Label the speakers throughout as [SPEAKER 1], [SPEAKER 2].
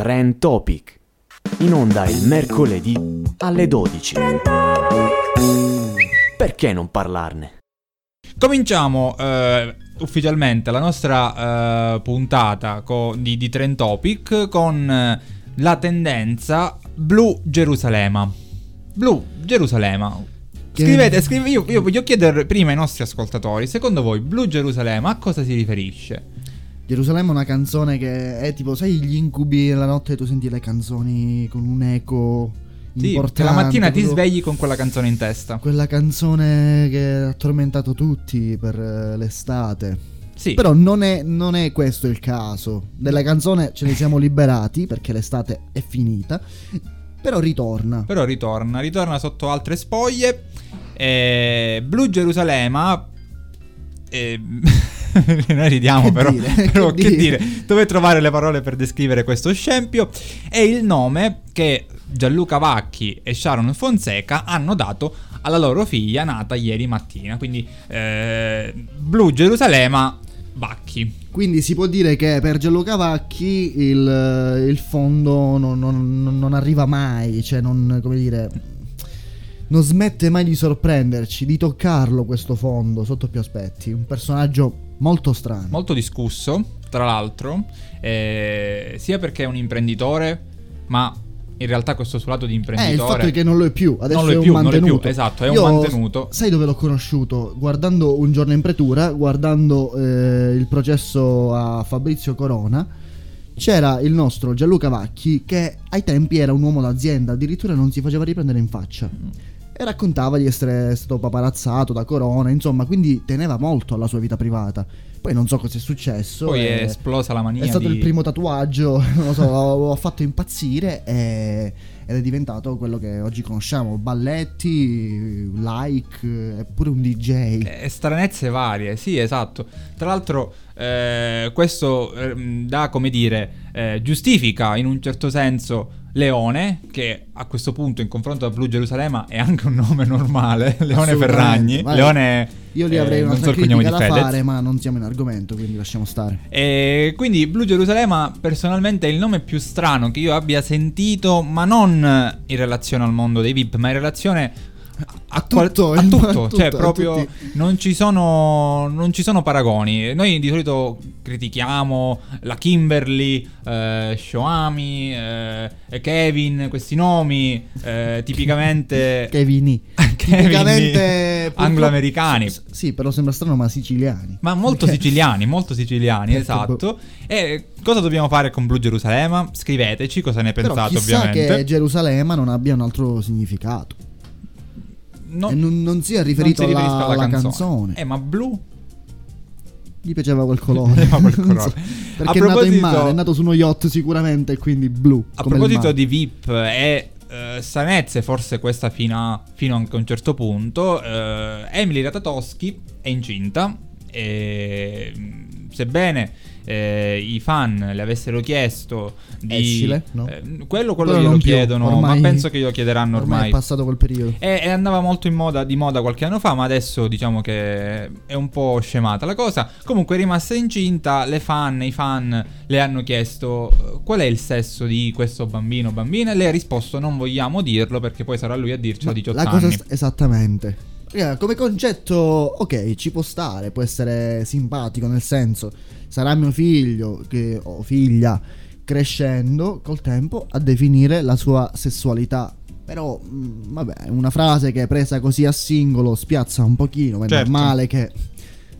[SPEAKER 1] Trend Topic. In onda il mercoledì alle 12. Perché non parlarne?
[SPEAKER 2] Cominciamo eh, ufficialmente la nostra eh, puntata co- di, di Trend Topic con eh, la tendenza Blu Gerusalemme. Blu Gerusalemme.
[SPEAKER 3] Che-
[SPEAKER 2] Scrivete, scrive- io, io voglio chiedere prima ai nostri ascoltatori, secondo voi Blu Gerusalemme a cosa si riferisce?
[SPEAKER 3] Gerusalemme è una canzone che è tipo, sai, gli incubi nella notte tu senti le canzoni con un eco
[SPEAKER 2] Sì,
[SPEAKER 3] importante.
[SPEAKER 2] la mattina ti svegli con quella canzone in testa.
[SPEAKER 3] Quella canzone che ha tormentato tutti per eh, l'estate.
[SPEAKER 2] Sì,
[SPEAKER 3] Però non è, non è questo il caso. Della canzone ce ne siamo liberati perché l'estate è finita. Però ritorna.
[SPEAKER 2] Però ritorna, ritorna sotto altre spoglie. E Blu Gerusalemme. E... Noi ridiamo,
[SPEAKER 3] Che
[SPEAKER 2] però,
[SPEAKER 3] dire,
[SPEAKER 2] però
[SPEAKER 3] che
[SPEAKER 2] che
[SPEAKER 3] dire.
[SPEAKER 2] dire? Dove trovare le parole per descrivere questo scempio? È il nome che Gianluca Vacchi e Sharon Fonseca hanno dato alla loro figlia nata ieri mattina. Quindi eh, Blu Gerusalemme Vacchi.
[SPEAKER 3] Quindi si può dire che per Gianluca Vacchi il, il fondo non, non- non arriva mai, cioè non, come dire, non smette mai di sorprenderci, di toccarlo questo fondo sotto più aspetti. Un personaggio molto strano.
[SPEAKER 2] molto discusso, tra l'altro, eh, sia perché è un imprenditore, ma in realtà questo suo lato di
[SPEAKER 3] Eh, il
[SPEAKER 2] imprenditore
[SPEAKER 3] fatto è che non lo è più, adesso
[SPEAKER 2] Non lo è
[SPEAKER 3] è,
[SPEAKER 2] più,
[SPEAKER 3] un
[SPEAKER 2] non lo è più,
[SPEAKER 3] mantenuto.
[SPEAKER 2] esatto, è un
[SPEAKER 3] Io,
[SPEAKER 2] mantenuto.
[SPEAKER 3] Sai dove l'ho conosciuto? Guardando un giorno in pretura, guardando eh, il processo a Fabrizio Corona, c'era il nostro Gianluca Vacchi che ai tempi era un uomo d'azienda, addirittura non si faceva riprendere in faccia. E raccontava di essere stato paparazzato da Corona, insomma, quindi teneva molto alla sua vita privata. Poi non so cosa è successo.
[SPEAKER 2] poi
[SPEAKER 3] e-
[SPEAKER 2] è esplosa la mania
[SPEAKER 3] è stato
[SPEAKER 2] di...
[SPEAKER 3] il primo tatuaggio, non lo so, ha fatto impazzire e- ed è diventato quello che oggi conosciamo, balletti, like, è pure un DJ.
[SPEAKER 2] Eh, stranezze varie, sì, esatto. Tra l'altro, eh, questo ehm, dà, come dire, eh, giustifica in un certo senso Leone, che a questo punto in confronto a Blu Gerusalemme è anche un nome normale, Leone Ferragni.
[SPEAKER 3] vai.
[SPEAKER 2] Leone
[SPEAKER 3] Io lì
[SPEAKER 2] eh,
[SPEAKER 3] avrei
[SPEAKER 2] non
[SPEAKER 3] un'altra
[SPEAKER 2] so
[SPEAKER 3] critica da
[SPEAKER 2] Fedez.
[SPEAKER 3] fare, ma non siamo in argomento, quindi lasciamo stare.
[SPEAKER 2] E quindi Blu Gerusalemme personalmente è il nome più strano che io abbia sentito, ma non in relazione al mondo dei VIP, ma in relazione a,
[SPEAKER 3] tutto,
[SPEAKER 2] a
[SPEAKER 3] a
[SPEAKER 2] tutto,
[SPEAKER 3] tutto,
[SPEAKER 2] cioè
[SPEAKER 3] a
[SPEAKER 2] proprio non ci, sono, non ci sono paragoni. Noi di solito critichiamo la Kimberly, eh, Shoami, eh, Kevin, questi nomi eh, tipicamente
[SPEAKER 3] Kevini.
[SPEAKER 2] Kevin,
[SPEAKER 3] Tipicamente
[SPEAKER 2] anglo-americani.
[SPEAKER 3] S- Sì, però sembra strano, ma siciliani.
[SPEAKER 2] Ma molto
[SPEAKER 3] Perché-
[SPEAKER 2] siciliani, molto siciliani,
[SPEAKER 3] Perché,
[SPEAKER 2] esatto. E cosa dobbiamo fare con Blu Gerusalemme? Scriveteci cosa ne
[SPEAKER 3] Però
[SPEAKER 2] pensate,
[SPEAKER 3] chissà
[SPEAKER 2] ovviamente.
[SPEAKER 3] che Gerusalemme non abbia un altro significato.
[SPEAKER 2] No-
[SPEAKER 3] e non, non sia
[SPEAKER 2] non
[SPEAKER 3] riferito
[SPEAKER 2] si
[SPEAKER 3] alla,
[SPEAKER 2] alla
[SPEAKER 3] alla
[SPEAKER 2] canzone.
[SPEAKER 3] canzone.
[SPEAKER 2] Eh, ma blu?
[SPEAKER 3] Gli piaceva quel colore.
[SPEAKER 2] Quel
[SPEAKER 3] Non
[SPEAKER 2] colore.
[SPEAKER 3] perché è nato in mare, è nato su uno yacht sicuramente, quindi blu.
[SPEAKER 2] A proposito di VIP e eh, stranezze, forse questa fino a, fino anche a un certo punto, eh, Emily Ratatoschi è incinta e sebbene eh, i fan le avessero chiesto di...
[SPEAKER 3] Escile, no?
[SPEAKER 2] eh, quello quello
[SPEAKER 3] Quello
[SPEAKER 2] glielo chiedono,
[SPEAKER 3] ormai-
[SPEAKER 2] ma penso che glielo chiederanno
[SPEAKER 3] Ormai
[SPEAKER 2] ormai.
[SPEAKER 3] è passato quel periodo.
[SPEAKER 2] E, e andava molto in moda, di moda qualche anno fa, ma adesso diciamo che è un po' scemata la cosa. Comunque è rimasta incinta, le fan, i fan le hanno chiesto eh, qual è il sesso di questo bambino o bambina e lei ha risposto non vogliamo dirlo perché poi sarà lui a dircelo a 18
[SPEAKER 3] La cosa
[SPEAKER 2] anni.
[SPEAKER 3] st- esattamente. Come concetto, ok, ci può stare, può essere simpatico, nel senso, sarà mio figlio che, o figlia crescendo col tempo a definire la sua sessualità. Però, mh, vabbè, è una frase che presa così a singolo spiazza un pochino, è
[SPEAKER 2] Certo.
[SPEAKER 3] normale che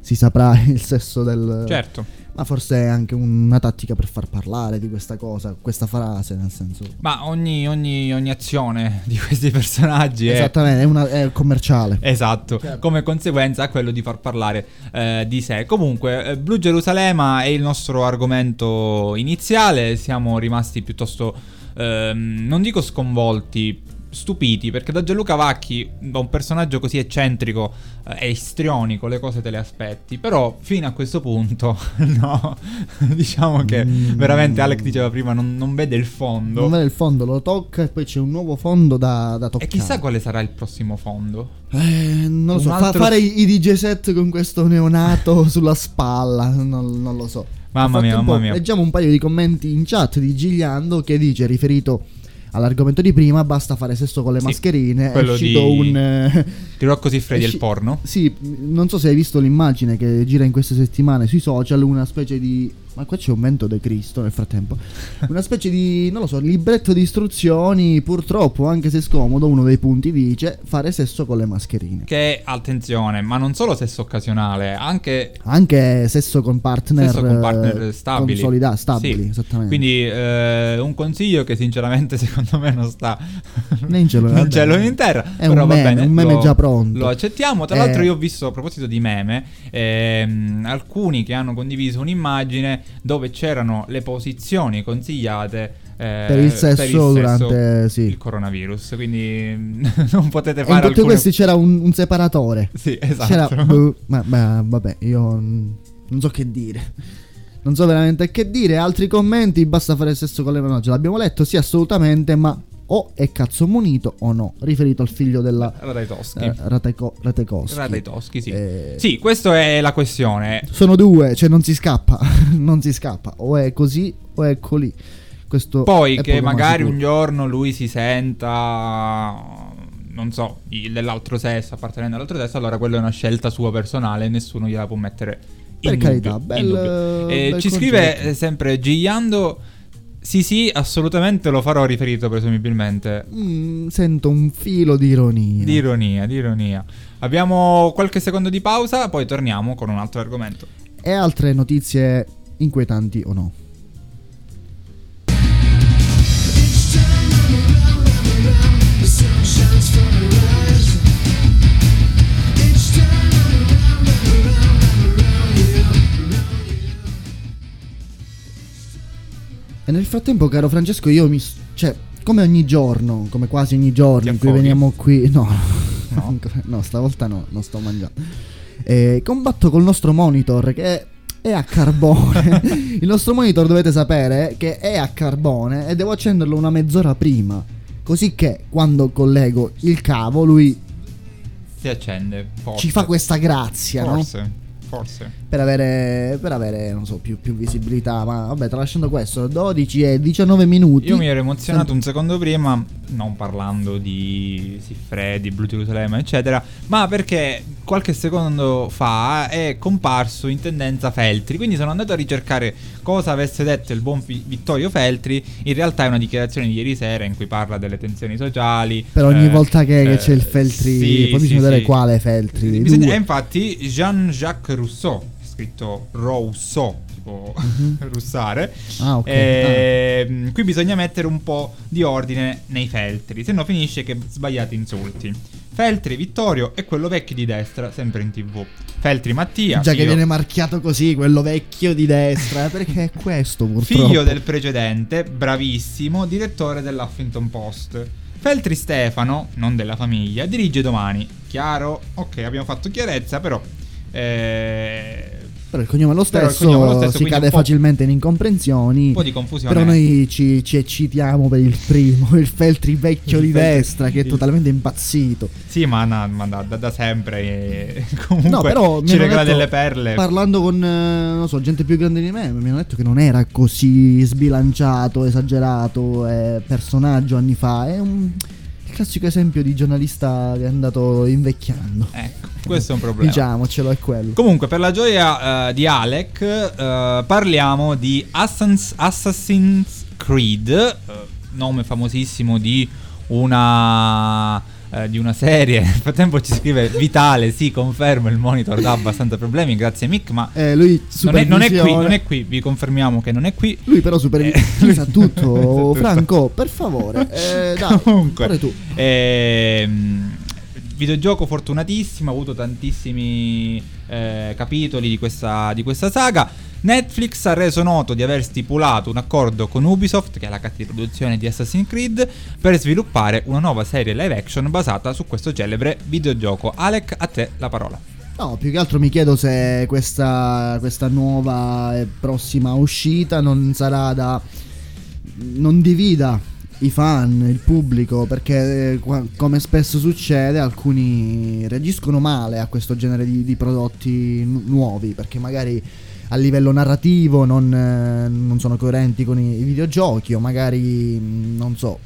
[SPEAKER 3] si saprà il sesso del...
[SPEAKER 2] Certo,
[SPEAKER 3] Ma forse è anche una tattica per far parlare di questa cosa, questa frase, nel senso...
[SPEAKER 2] ma ogni, ogni- ogni azione di questi personaggi è...
[SPEAKER 3] Esattamente, è, una, è commerciale.
[SPEAKER 2] Esatto,
[SPEAKER 3] Certo.
[SPEAKER 2] come conseguenza a quello di far parlare eh, di sé. Comunque, eh, Blu Gerusalemme è il nostro argomento iniziale. Siamo rimasti piuttosto, ehm, non dico sconvolti, stupiti, perché da Gianluca Vacchi, da un personaggio così eccentrico eh, e istrionico, le cose te le aspetti. Però, fino a questo punto, no, diciamo che
[SPEAKER 3] Mm.
[SPEAKER 2] veramente Alec diceva prima, non, non vede il fondo.
[SPEAKER 3] Non vede il fondo, lo tocca e poi c'è un nuovo fondo da, da
[SPEAKER 2] E
[SPEAKER 3] toccare.
[SPEAKER 2] chissà quale sarà il prossimo fondo.
[SPEAKER 3] Eh, non lo
[SPEAKER 2] Un
[SPEAKER 3] so, fa-
[SPEAKER 2] altro-
[SPEAKER 3] fare i, i DJ set con questo neonato sulla spalla, non, non lo so.
[SPEAKER 2] Mamma mia, mamma mia.
[SPEAKER 3] Leggiamo un paio di commenti in chat di Gigliando che dice, riferito all'argomento di prima, basta fare sesso con le
[SPEAKER 2] Sì,
[SPEAKER 3] mascherine. È
[SPEAKER 2] quello
[SPEAKER 3] uscito
[SPEAKER 2] di-
[SPEAKER 3] un... eh,
[SPEAKER 2] Di Rocco Siffredi
[SPEAKER 3] esci-
[SPEAKER 2] il porno?
[SPEAKER 3] Sì, non so se hai visto l'immagine che gira in queste settimane sui social, una specie di... Ma qua c'è un mento de Cristo nel frattempo. Una specie di, non lo so, libretto di istruzioni, purtroppo, anche se scomodo, uno dei punti dice fare sesso con le mascherine.
[SPEAKER 2] Che, attenzione, ma non solo sesso occasionale, anche
[SPEAKER 3] Anche sesso con partner,
[SPEAKER 2] sesso con partner
[SPEAKER 3] eh,
[SPEAKER 2] stabili.
[SPEAKER 3] consolida- stabili,
[SPEAKER 2] Sì.
[SPEAKER 3] esattamente.
[SPEAKER 2] Quindi eh, un consiglio che sinceramente secondo me non sta
[SPEAKER 3] Né in cielo né in
[SPEAKER 2] cielo né in terra.
[SPEAKER 3] È
[SPEAKER 2] però
[SPEAKER 3] un
[SPEAKER 2] va
[SPEAKER 3] meme,
[SPEAKER 2] bene,
[SPEAKER 3] un meme
[SPEAKER 2] lo-
[SPEAKER 3] già pronto.
[SPEAKER 2] Lo accettiamo. Tra
[SPEAKER 3] Eh.
[SPEAKER 2] l'altro io ho visto, a proposito di meme, ehm, alcuni che hanno condiviso un'immagine dove c'erano le posizioni consigliate eh,
[SPEAKER 3] Per il sesso durante- sì.
[SPEAKER 2] il coronavirus. Quindi non potete
[SPEAKER 3] E in
[SPEAKER 2] fare
[SPEAKER 3] tutti
[SPEAKER 2] alcune...
[SPEAKER 3] questi c'era un, un separatore.
[SPEAKER 2] Sì,
[SPEAKER 3] C'era,
[SPEAKER 2] esatto.
[SPEAKER 3] boh, ma, ma vabbè, io non so che dire. Non so veramente che dire. Altri commenti, basta fare sesso con le mani. Ce l'abbiamo letto, sì, assolutamente, ma o è cazzo munito o no. Riferito al figlio della
[SPEAKER 2] Toschi.
[SPEAKER 3] eh, Ratekowski.
[SPEAKER 2] Radai Toschi, sì.
[SPEAKER 3] Eh,
[SPEAKER 2] Sì, questa è la questione.
[SPEAKER 3] Sono due, cioè non si scappa. non si scappa. O è così o è colì. Questo
[SPEAKER 2] Poi che magari
[SPEAKER 3] sicuro.
[SPEAKER 2] un giorno lui si senta, non so, dell'altro sesso, appartenendo all'altro sesso, allora quella è una scelta sua personale nessuno gliela può mettere in
[SPEAKER 3] Per carità,
[SPEAKER 2] dubbio,
[SPEAKER 3] bel-
[SPEAKER 2] in dubbio. Eh, ci scrive
[SPEAKER 3] concetto.
[SPEAKER 2] eh, sempre Gigliando, sì sì, assolutamente lo farò riferito presumibilmente.
[SPEAKER 3] Mm, sento un filo di ironia.
[SPEAKER 2] Di ironia, di ironia. Abbiamo qualche secondo di pausa, poi torniamo con un altro argomento.
[SPEAKER 3] E altre notizie inquietanti o no? E nel frattempo, caro Francesco, io mi. cioè, come ogni giorno, come quasi ogni giorno in cui veniamo qui. No,
[SPEAKER 2] No?
[SPEAKER 3] no, stavolta no, non sto mangiando. Eh, combatto col nostro monitor che è a carbone. Il nostro monitor dovete sapere che è a carbone e devo accenderlo una mezz'ora prima. Così che quando collego il cavo lui
[SPEAKER 2] Si accende. Forse.
[SPEAKER 3] ci fa questa grazia, no?
[SPEAKER 2] Forse, forse.
[SPEAKER 3] Per avere, per avere, non so, più, più visibilità. Ma vabbè, tralasciando questo, 12 e 19 minuti.
[SPEAKER 2] Io mi ero emozionato un secondo prima, non parlando di Siffredi, Blue Jerusalem, eccetera, ma perché qualche secondo fa è comparso in tendenza Feltri. Quindi sono andato a ricercare cosa avesse detto il buon Vittorio Feltri. In realtà è una dichiarazione di ieri sera in cui parla delle tensioni sociali.
[SPEAKER 3] Per ogni
[SPEAKER 2] eh,
[SPEAKER 3] volta che, che
[SPEAKER 2] eh,
[SPEAKER 3] c'è il Feltri,
[SPEAKER 2] sì,
[SPEAKER 3] poi
[SPEAKER 2] sì,
[SPEAKER 3] bisogna vedere
[SPEAKER 2] sì.
[SPEAKER 3] quale Feltri.
[SPEAKER 2] Bisogna- infatti Jean-Jacques Rousseau, scritto Rousseau, tipo russare.
[SPEAKER 3] Mhm. Ah, ok.
[SPEAKER 2] Ehm, Qui bisogna mettere un po' di ordine nei feltri, se no finisce che sbagliate insulti. Feltri Vittorio e quello vecchio di destra, sempre in tv. Feltri Mattia,
[SPEAKER 3] Già che
[SPEAKER 2] figlio,
[SPEAKER 3] viene marchiato così, quello vecchio di destra, eh, perché è questo purtroppo.
[SPEAKER 2] figlio del precedente, bravissimo, direttore dell'Huffington Post. Feltri Stefano, non della famiglia, dirige domani. Chiaro? Ok, abbiamo fatto chiarezza, però... eh,
[SPEAKER 3] Però il cognome è lo stesso,
[SPEAKER 2] cognome è lo stesso,
[SPEAKER 3] si cade facilmente in incomprensioni.
[SPEAKER 2] un po' di confusione.
[SPEAKER 3] Però noi ci, ci eccitiamo per il primo, il Feltri vecchio
[SPEAKER 2] Il
[SPEAKER 3] di
[SPEAKER 2] Feltri-
[SPEAKER 3] destra che è
[SPEAKER 2] il-
[SPEAKER 3] totalmente impazzito.
[SPEAKER 2] Sì, ma, no, ma da, da- da sempre eh, comunque
[SPEAKER 3] No, però
[SPEAKER 2] ci regala
[SPEAKER 3] detto,
[SPEAKER 2] delle perle.
[SPEAKER 3] Parlando con, eh, non so, gente più grande di me, mi hanno detto che non era così sbilanciato, esagerato, eh, personaggio anni fa. È un classico esempio di giornalista che è andato invecchiando.
[SPEAKER 2] ecco, questo è un problema.
[SPEAKER 3] Diciamocelo, è quello.
[SPEAKER 2] Comunque, per la gioia eh, di Alec, eh, parliamo di Assassin's, Assassin's Creed, eh, nome famosissimo di una, di una serie. Nel frattempo ci scrive Vitale, sì, confermo, il monitor dà abbastanza problemi, grazie Mick, ma
[SPEAKER 3] Eh, lui
[SPEAKER 2] non è, non è qui, non è qui, vi confermiamo che non è qui.
[SPEAKER 3] Lui però supervisa
[SPEAKER 2] Eh,
[SPEAKER 3] sa tutto. Franco, per favore. Eh, dai,
[SPEAKER 2] Comunque,
[SPEAKER 3] tu.
[SPEAKER 2] ehm, videogioco fortunatissimo, ha avuto tantissimi eh, capitoli di questa, di questa saga. Netflix ha reso noto di aver stipulato un accordo con Ubisoft, che è la casa di produzione di Assassin's Creed, per sviluppare una nuova serie live action basata su questo celebre videogioco. Alec, a te la parola.
[SPEAKER 3] No, più che altro mi chiedo se questa, questa nuova e prossima uscita non sarà da. non divida i fan, il pubblico, perché eh, come spesso succede alcuni reagiscono male a questo genere di, di prodotti nu- nuovi, perché magari a livello narrativo non, eh, non sono coerenti con i, i videogiochi o magari, mh, non so,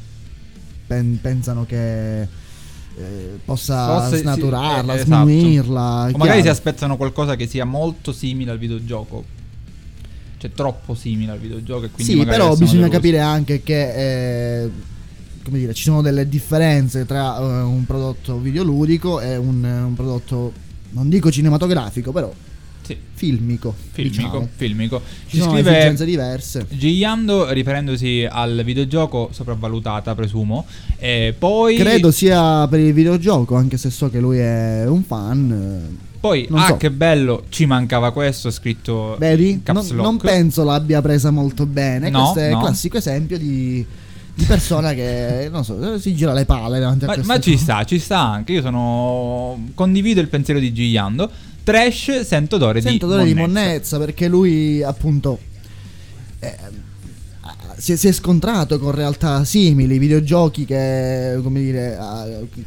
[SPEAKER 3] pen- pensano che eh, possa
[SPEAKER 2] sì,
[SPEAKER 3] snaturarla,
[SPEAKER 2] eh, esatto.
[SPEAKER 3] sminuirla.
[SPEAKER 2] O magari si aspettano qualcosa che sia molto simile al videogioco. Cioè, troppo simile al videogioco. E quindi
[SPEAKER 3] Sì, però bisogna capire anche che eh, come dire, ci sono delle differenze tra eh, un prodotto videoludico e un, un prodotto, non dico cinematografico, però
[SPEAKER 2] Sì,
[SPEAKER 3] filmico.
[SPEAKER 2] filmico.
[SPEAKER 3] diciamo.
[SPEAKER 2] filmico.
[SPEAKER 3] Ci
[SPEAKER 2] Ci
[SPEAKER 3] sono esigenze diverse.
[SPEAKER 2] Gigliando, riferendosi al videogioco sopravvalutata, presumo. E poi.
[SPEAKER 3] Credo sia per il videogioco, anche se so che lui è un fan. eh,
[SPEAKER 2] Poi,
[SPEAKER 3] non
[SPEAKER 2] ah,
[SPEAKER 3] so.
[SPEAKER 2] che bello, ci mancava questo scritto
[SPEAKER 3] Vedi? Non, non penso l'abbia presa molto bene.
[SPEAKER 2] No,
[SPEAKER 3] Questo è
[SPEAKER 2] no.
[SPEAKER 3] classico esempio di, di persona che, non so, si gira le palle davanti a
[SPEAKER 2] Ma,
[SPEAKER 3] queste
[SPEAKER 2] ma ci sta, ci sta anche. Io sono. Condivido il pensiero di Gigliando. Trash, sento odore
[SPEAKER 3] Sento
[SPEAKER 2] di
[SPEAKER 3] odore di
[SPEAKER 2] monnezza.
[SPEAKER 3] monnezza perché lui appunto eh, si, è, si è scontrato con realtà simili, videogiochi che, come dire,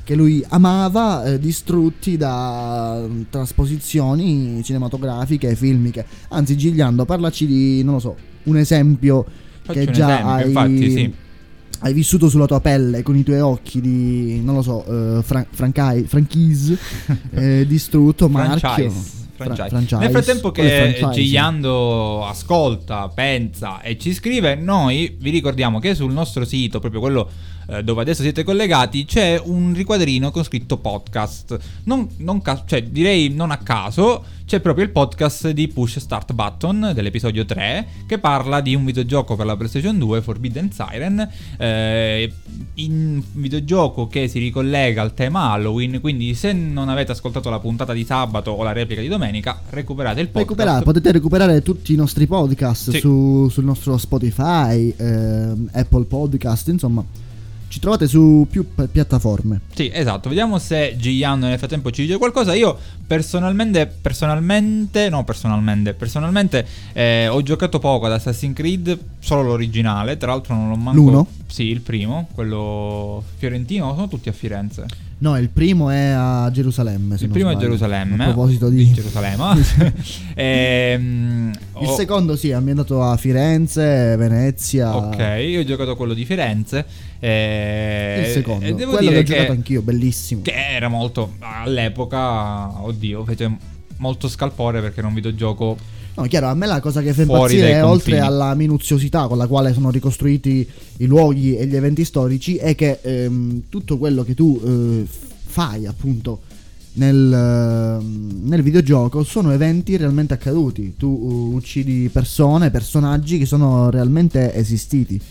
[SPEAKER 3] che lui amava, eh, distrutti da mm, trasposizioni cinematografiche e filmiche. Anzi, Gigliando, parlaci di, non lo so, un esempio
[SPEAKER 2] Facci
[SPEAKER 3] che
[SPEAKER 2] un
[SPEAKER 3] già
[SPEAKER 2] esempio,
[SPEAKER 3] hai,
[SPEAKER 2] infatti, sì.
[SPEAKER 3] hai vissuto sulla tua pelle con i tuoi occhi di, non lo so, eh, fran- franchise, eh, distrutto, marchio.
[SPEAKER 2] Franchise.
[SPEAKER 3] Fra-
[SPEAKER 2] franchise.
[SPEAKER 3] franchise.
[SPEAKER 2] Nel frattempo che. Gigliando ascolta, pensa e ci scrive, noi vi ricordiamo che sul nostro sito, proprio quello eh, dove adesso siete collegati, c'è un riquadrino con scritto podcast. Non, non ca- cioè, direi non a caso, c'è proprio il podcast di Push Start Button dell'episodio 3 che parla di un videogioco per la PlayStation 2, Forbidden Siren, eh, in videogioco che si ricollega al tema Halloween, quindi se non avete ascoltato la puntata di sabato o la replica di domenica, recuperate il podcast.
[SPEAKER 3] Recuperare, potete recuperare tutti i nostri podcast
[SPEAKER 2] Sì.
[SPEAKER 3] su- sul nostro Spotify, ehm, Apple Podcast, insomma, ci trovate su più pi- piattaforme.
[SPEAKER 2] Sì, esatto. Vediamo se Gigliano nel frattempo ci dice qualcosa. Io personalmente, personalmente, no, personalmente, personalmente eh, ho giocato poco ad Assassin's Creed, solo l'originale. Tra l'altro non l'ho manco.
[SPEAKER 3] L'uno?
[SPEAKER 2] Sì, il primo, quello fiorentino. Sono tutti a Firenze.
[SPEAKER 3] No, il primo è a Gerusalemme.
[SPEAKER 2] il primo è
[SPEAKER 3] sbaglio.
[SPEAKER 2] Gerusalemme.
[SPEAKER 3] A proposito di...
[SPEAKER 2] Gerusalemme. Ehm,
[SPEAKER 3] Il
[SPEAKER 2] ho-
[SPEAKER 3] secondo sì, è ambientato a Firenze, Venezia.
[SPEAKER 2] Ok, io ho giocato quello di Firenze. eh,
[SPEAKER 3] Il secondo,
[SPEAKER 2] e devo
[SPEAKER 3] quello che ho giocato anch'io, bellissimo.
[SPEAKER 2] Che era molto. All'epoca, oddio, fece molto scalpore perché era un videogioco.
[SPEAKER 3] No, chiaro, a me la cosa che fa impazzire,
[SPEAKER 2] dai
[SPEAKER 3] oltre alla minuziosità con la quale sono ricostruiti i luoghi e gli eventi storici, è che ehm, tutto quello che tu eh, fai appunto nel, ehm, nel videogioco sono eventi realmente accaduti. Tu uh, uccidi persone, personaggi che sono realmente esistiti.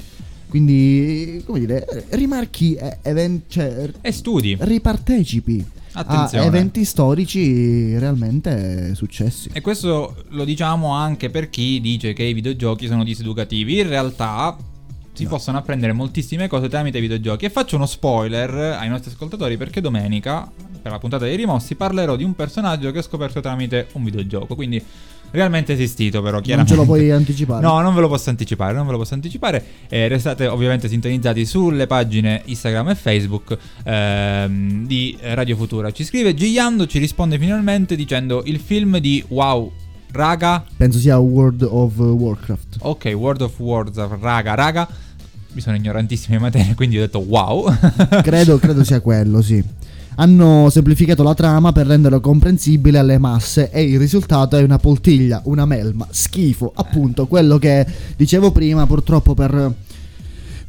[SPEAKER 3] Quindi, come dire, rimarchi eh, eventi, cioè
[SPEAKER 2] E studi.
[SPEAKER 3] ripartecipi
[SPEAKER 2] Attenzione.
[SPEAKER 3] a eventi storici realmente successi.
[SPEAKER 2] E questo lo diciamo anche per chi dice che i videogiochi sono diseducativi. In realtà si
[SPEAKER 3] No.
[SPEAKER 2] possono apprendere moltissime cose tramite i videogiochi. E faccio uno spoiler ai nostri ascoltatori perché domenica, per la puntata dei rimossi, parlerò di un personaggio che ho scoperto tramite un videogioco. Quindi realmente esistito, però
[SPEAKER 3] Non
[SPEAKER 2] chiaramente.
[SPEAKER 3] ce lo puoi anticipare.
[SPEAKER 2] No, non ve lo posso anticipare, non ve lo posso anticipare. Eh, restate ovviamente sintonizzati sulle pagine Instagram e Facebook ehm, di Radio Futura. Ci scrive Gigliando, ci risponde finalmente dicendo il film di Wow, raga,
[SPEAKER 3] Penso sia World of Warcraft.
[SPEAKER 2] ok, World of Warcraft, raga, raga. Mi sono ignorantissimo in materia, quindi ho detto wow.
[SPEAKER 3] Credo, credo sia quello, sì. Hanno semplificato la trama per renderlo comprensibile alle masse e il risultato è una poltiglia, una melma, schifo, appunto quello che dicevo prima, purtroppo per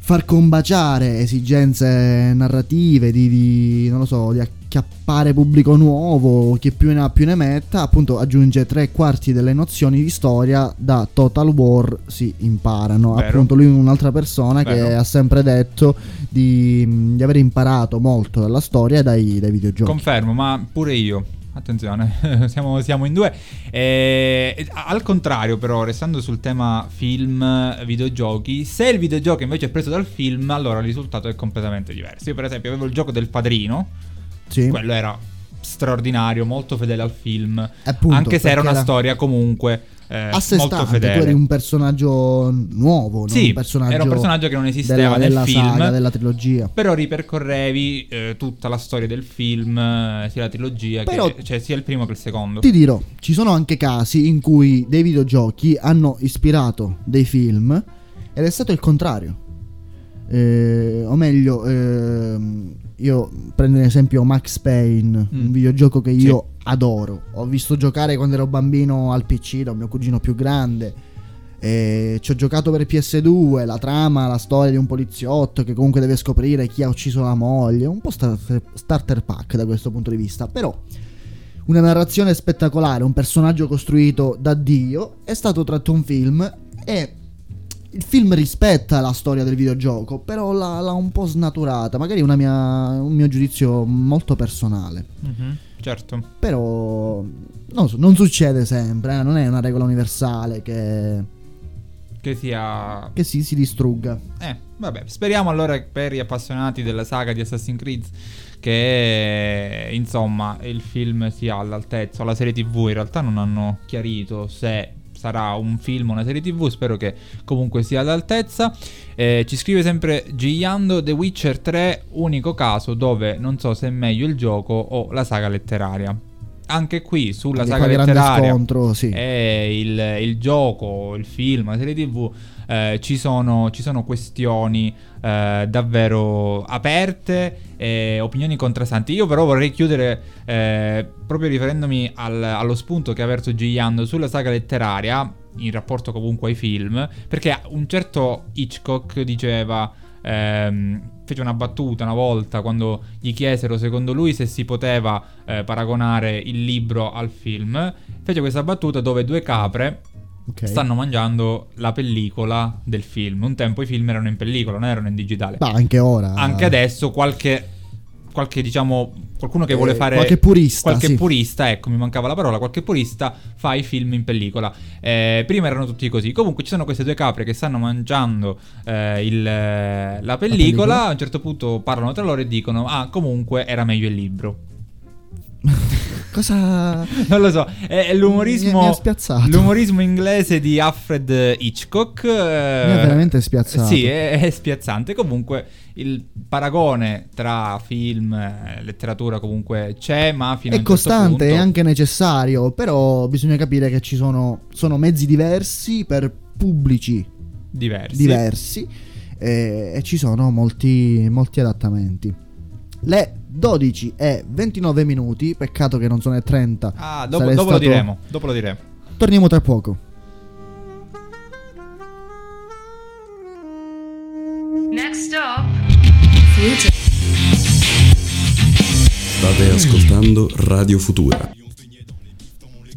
[SPEAKER 3] far combaciare esigenze narrative, di, di, non lo so, di acchiappare pubblico nuovo, chi più ne ha più ne metta, appunto aggiunge tre quarti delle nozioni di storia da Total War si imparano.
[SPEAKER 2] Vero.
[SPEAKER 3] Appunto lui è un'altra persona che
[SPEAKER 2] Vero.
[SPEAKER 3] ha sempre detto di, di aver imparato molto dalla storia dai, dai videogiochi.
[SPEAKER 2] Confermo, ma pure io. Attenzione, siamo, siamo in due. Eh, e- al contrario, però, restando sul tema film, videogiochi, se il videogioco invece è preso dal film, allora il risultato è completamente diverso. Io, per esempio, avevo il gioco del padrino,
[SPEAKER 3] sì.
[SPEAKER 2] quello era straordinario, molto fedele al film,
[SPEAKER 3] Appunto,
[SPEAKER 2] anche se era una storia comunque eh,
[SPEAKER 3] a sé
[SPEAKER 2] molto fedele.
[SPEAKER 3] tu eri un personaggio nuovo,
[SPEAKER 2] Sì,
[SPEAKER 3] un personaggio
[SPEAKER 2] era un personaggio che non esisteva
[SPEAKER 3] della,
[SPEAKER 2] nel
[SPEAKER 3] della
[SPEAKER 2] film.
[SPEAKER 3] saga, della trilogia.
[SPEAKER 2] Però ripercorrevi eh, tutta la storia del film, eh, sia la trilogia,
[SPEAKER 3] Però-
[SPEAKER 2] che, cioè sia il primo che il secondo.
[SPEAKER 3] Ti dirò, ci sono anche casi in cui dei videogiochi hanno ispirato dei film ed è stato il contrario. Eh, o meglio, ehm, io prendo un esempio Max Payne, un
[SPEAKER 2] Mm.
[SPEAKER 3] videogioco che
[SPEAKER 2] Sì.
[SPEAKER 3] io adoro. Ho visto giocare quando ero bambino al PC da un mio cugino più grande. E ci ho giocato per PS2, la trama, la storia di un poliziotto che comunque deve scoprire chi ha ucciso la moglie, un po' starter, starter pack da questo punto di vista, però una narrazione spettacolare, un personaggio costruito da Dio, è stato tratto un film e il film rispetta la storia del videogioco, però l'ha, l'ha un po' snaturata, magari una mia- un mio giudizio molto personale.
[SPEAKER 2] Mhm, certo.
[SPEAKER 3] Però non, non succede sempre, eh, non è una regola universale che,
[SPEAKER 2] Che sia
[SPEAKER 3] che si, si distrugga.
[SPEAKER 2] Eh, vabbè, speriamo allora per gli appassionati della saga di Assassin's Creed che insomma il film sia all'altezza, la serie TV in realtà non hanno chiarito se sarà un film una serie TV, spero che comunque sia all'altezza. Eh, ci scrive sempre Gigliando The Witcher 3, unico caso dove non so se è meglio il gioco o la saga letteraria. Anche qui sulla
[SPEAKER 3] Anche
[SPEAKER 2] saga letteraria
[SPEAKER 3] scontro, sì.
[SPEAKER 2] il, il gioco, il film, la serie tv, eh, ci, sono, ci sono questioni eh, davvero aperte e opinioni contrastanti. Io però vorrei chiudere eh, proprio riferendomi al- allo spunto che ha aperto Gigliando sulla saga letteraria, in rapporto comunque ai film, perché un certo Hitchcock diceva... ehm, fece una battuta una volta quando gli chiesero secondo lui se si poteva eh, paragonare il libro al film fece questa battuta dove due capre
[SPEAKER 3] Ok.
[SPEAKER 2] stanno mangiando la pellicola del film. Un tempo i film erano in pellicola, non erano in digitale.
[SPEAKER 3] Ma anche ora.
[SPEAKER 2] Anche adesso qualche, qualche diciamo, qualcuno che vuole
[SPEAKER 3] Eh,
[SPEAKER 2] fare...
[SPEAKER 3] qualche purista,
[SPEAKER 2] Qualche
[SPEAKER 3] sì.
[SPEAKER 2] purista, ecco, mi mancava la parola, qualche purista fa i film in pellicola. Eh, prima erano tutti così. Comunque ci sono queste due capre che stanno mangiando eh, il- la pellicola.
[SPEAKER 3] pellicola.
[SPEAKER 2] A un certo punto parlano tra loro e dicono, ah, comunque era meglio il libro.
[SPEAKER 3] Cosa.
[SPEAKER 2] Non lo so, è, l'umorismo.
[SPEAKER 3] Mi- mi.
[SPEAKER 2] L'umorismo inglese di Alfred Hitchcock. Mi
[SPEAKER 3] Mi ha veramente spiazzato.
[SPEAKER 2] Sì, è, è spiazzante. Comunque, il paragone tra film e letteratura comunque c'è, ma fino a
[SPEAKER 3] È
[SPEAKER 2] un certo
[SPEAKER 3] costante, è
[SPEAKER 2] punto-
[SPEAKER 3] anche necessario, però bisogna capire che ci sono, sono mezzi diversi per pubblici
[SPEAKER 2] diversi.
[SPEAKER 3] diversi e, e ci sono molti, molti adattamenti. Le 12 e 29 minuti, peccato che non sono le 30.
[SPEAKER 2] Ah, dopo, dopo lo
[SPEAKER 3] stato-
[SPEAKER 2] diremo. Dopo lo diremo.
[SPEAKER 3] Torniamo tra poco.
[SPEAKER 4] State ascoltando Radio Futura.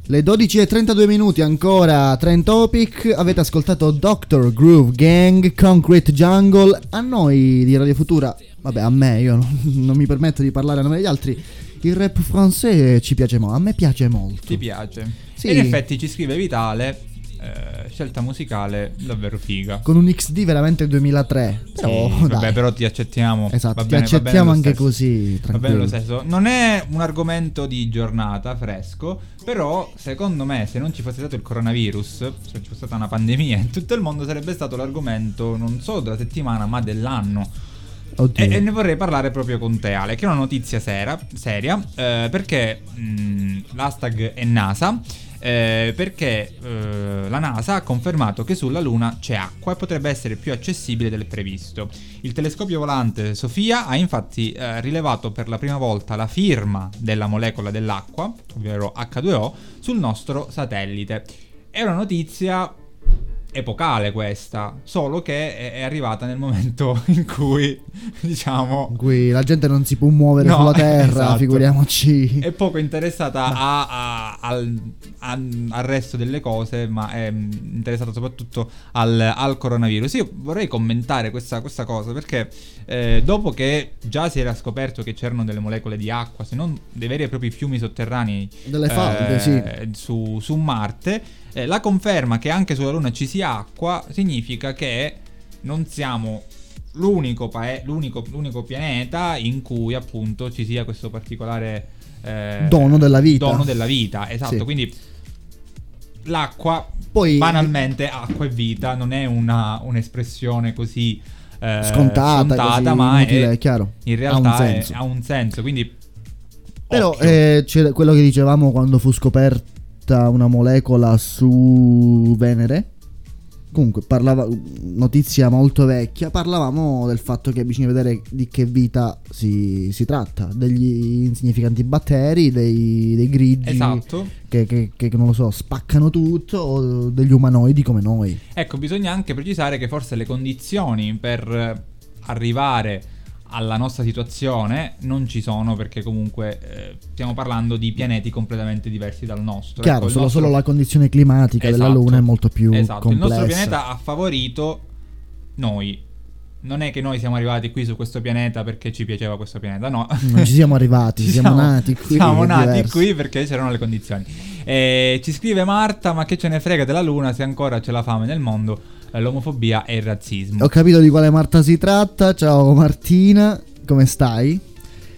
[SPEAKER 3] Le 12 e 32 minuti ancora, Trend Topic, avete ascoltato Dr. Groove Gang, Concrete Jungle, a noi di Radio Futura, vabbè a me, io non, non mi permetto di parlare a nome degli altri, il rap francese ci piace molto, a me piace molto.
[SPEAKER 2] Ti piace?
[SPEAKER 3] Sì.
[SPEAKER 2] E in effetti ci scrive Vitale. Eh, scelta musicale davvero figa.
[SPEAKER 3] Con un XD veramente 2003, però
[SPEAKER 2] Sì,
[SPEAKER 3] dai.
[SPEAKER 2] vabbè, però ti accettiamo.
[SPEAKER 3] Esatto,
[SPEAKER 2] Va
[SPEAKER 3] ti
[SPEAKER 2] bene,
[SPEAKER 3] accettiamo anche
[SPEAKER 2] stesso.
[SPEAKER 3] così,
[SPEAKER 2] Va bene lo
[SPEAKER 3] tranquillo.
[SPEAKER 2] stesso. Non è un argomento di giornata fresco, però secondo me se non ci fosse stato il coronavirus, se ci fosse stata una pandemia in tutto il mondo sarebbe stato l'argomento non solo della settimana ma dell'anno. E, e ne vorrei parlare proprio con te Ale, che è una notizia sera- seria, eh, perché mh, l'hashtag è NASA. Eh, perché eh, la NASA ha confermato che sulla Luna c'è acqua e potrebbe essere più accessibile del previsto. Il telescopio volante Sofia ha infatti eh, rilevato per la prima volta la firma della molecola dell'acqua, ovvero H2O, sul nostro satellite. È una notizia epocale questa, solo che è, arrivata nel momento in cui, diciamo,
[SPEAKER 3] In cui la gente non si può muovere
[SPEAKER 2] No,
[SPEAKER 3] sulla terra,
[SPEAKER 2] esatto.
[SPEAKER 3] figuriamoci.
[SPEAKER 2] è poco interessata a- a- al, al- al resto delle cose, ma è interessata soprattutto al, al coronavirus. Io vorrei commentare questa, questa cosa perché eh, dopo che già si era scoperto che c'erano delle molecole di acqua, se non dei veri e propri fiumi sotterranei
[SPEAKER 3] Delle falde, sì.
[SPEAKER 2] eh, su, su Marte, eh, la conferma che anche sulla Luna ci sia acqua significa che non siamo l'unico, pae- l'unico, l'unico pianeta in cui appunto ci sia questo particolare eh,
[SPEAKER 3] Dono della vita.
[SPEAKER 2] Dono della vita, esatto.
[SPEAKER 3] Sì.
[SPEAKER 2] Quindi l'acqua,
[SPEAKER 3] Poi-
[SPEAKER 2] banalmente, acqua e vita, non è una, un'espressione così eh,
[SPEAKER 3] Scontata, così
[SPEAKER 2] ma
[SPEAKER 3] inutile,
[SPEAKER 2] è,
[SPEAKER 3] è chiaro.
[SPEAKER 2] in
[SPEAKER 3] Ha
[SPEAKER 2] realtà
[SPEAKER 3] un
[SPEAKER 2] è-
[SPEAKER 3] senso.
[SPEAKER 2] ha un senso. Quindi,
[SPEAKER 3] Però eh, c'è quello che dicevamo quando fu scoperta una molecola su Venere. Comunque, parlava, notizia molto vecchia, parlavamo del fatto che bisogna vedere di che vita si, si tratta, degli insignificanti batteri, dei, dei grigi
[SPEAKER 2] esatto.
[SPEAKER 3] che, che- che, non lo so, spaccano tutto, o degli umanoidi come noi.
[SPEAKER 2] Ecco, bisogna anche precisare che forse le condizioni per arrivare alla nostra situazione non ci sono perché comunque eh, stiamo parlando di pianeti completamente diversi dal nostro.
[SPEAKER 3] Chiaro,
[SPEAKER 2] Ecco, il
[SPEAKER 3] solo,
[SPEAKER 2] nostro-
[SPEAKER 3] solo la condizione climatica della
[SPEAKER 2] Esatto.
[SPEAKER 3] Luna è molto più
[SPEAKER 2] Esatto, il
[SPEAKER 3] complessa.
[SPEAKER 2] nostro pianeta ha favorito noi. Non è che noi siamo arrivati qui su questo pianeta perché ci piaceva questo pianeta, no.
[SPEAKER 3] Non ci siamo arrivati,
[SPEAKER 2] Ci
[SPEAKER 3] siamo, nati qui.
[SPEAKER 2] Siamo nati
[SPEAKER 3] diverso.
[SPEAKER 2] qui perché c'erano le condizioni. Eh, ci scrive Marta, ma che ce ne frega della Luna se ancora c'è la fame nel mondo, l'omofobia e il razzismo.
[SPEAKER 3] Ho capito di quale Marta si tratta. Ciao Martina, come stai?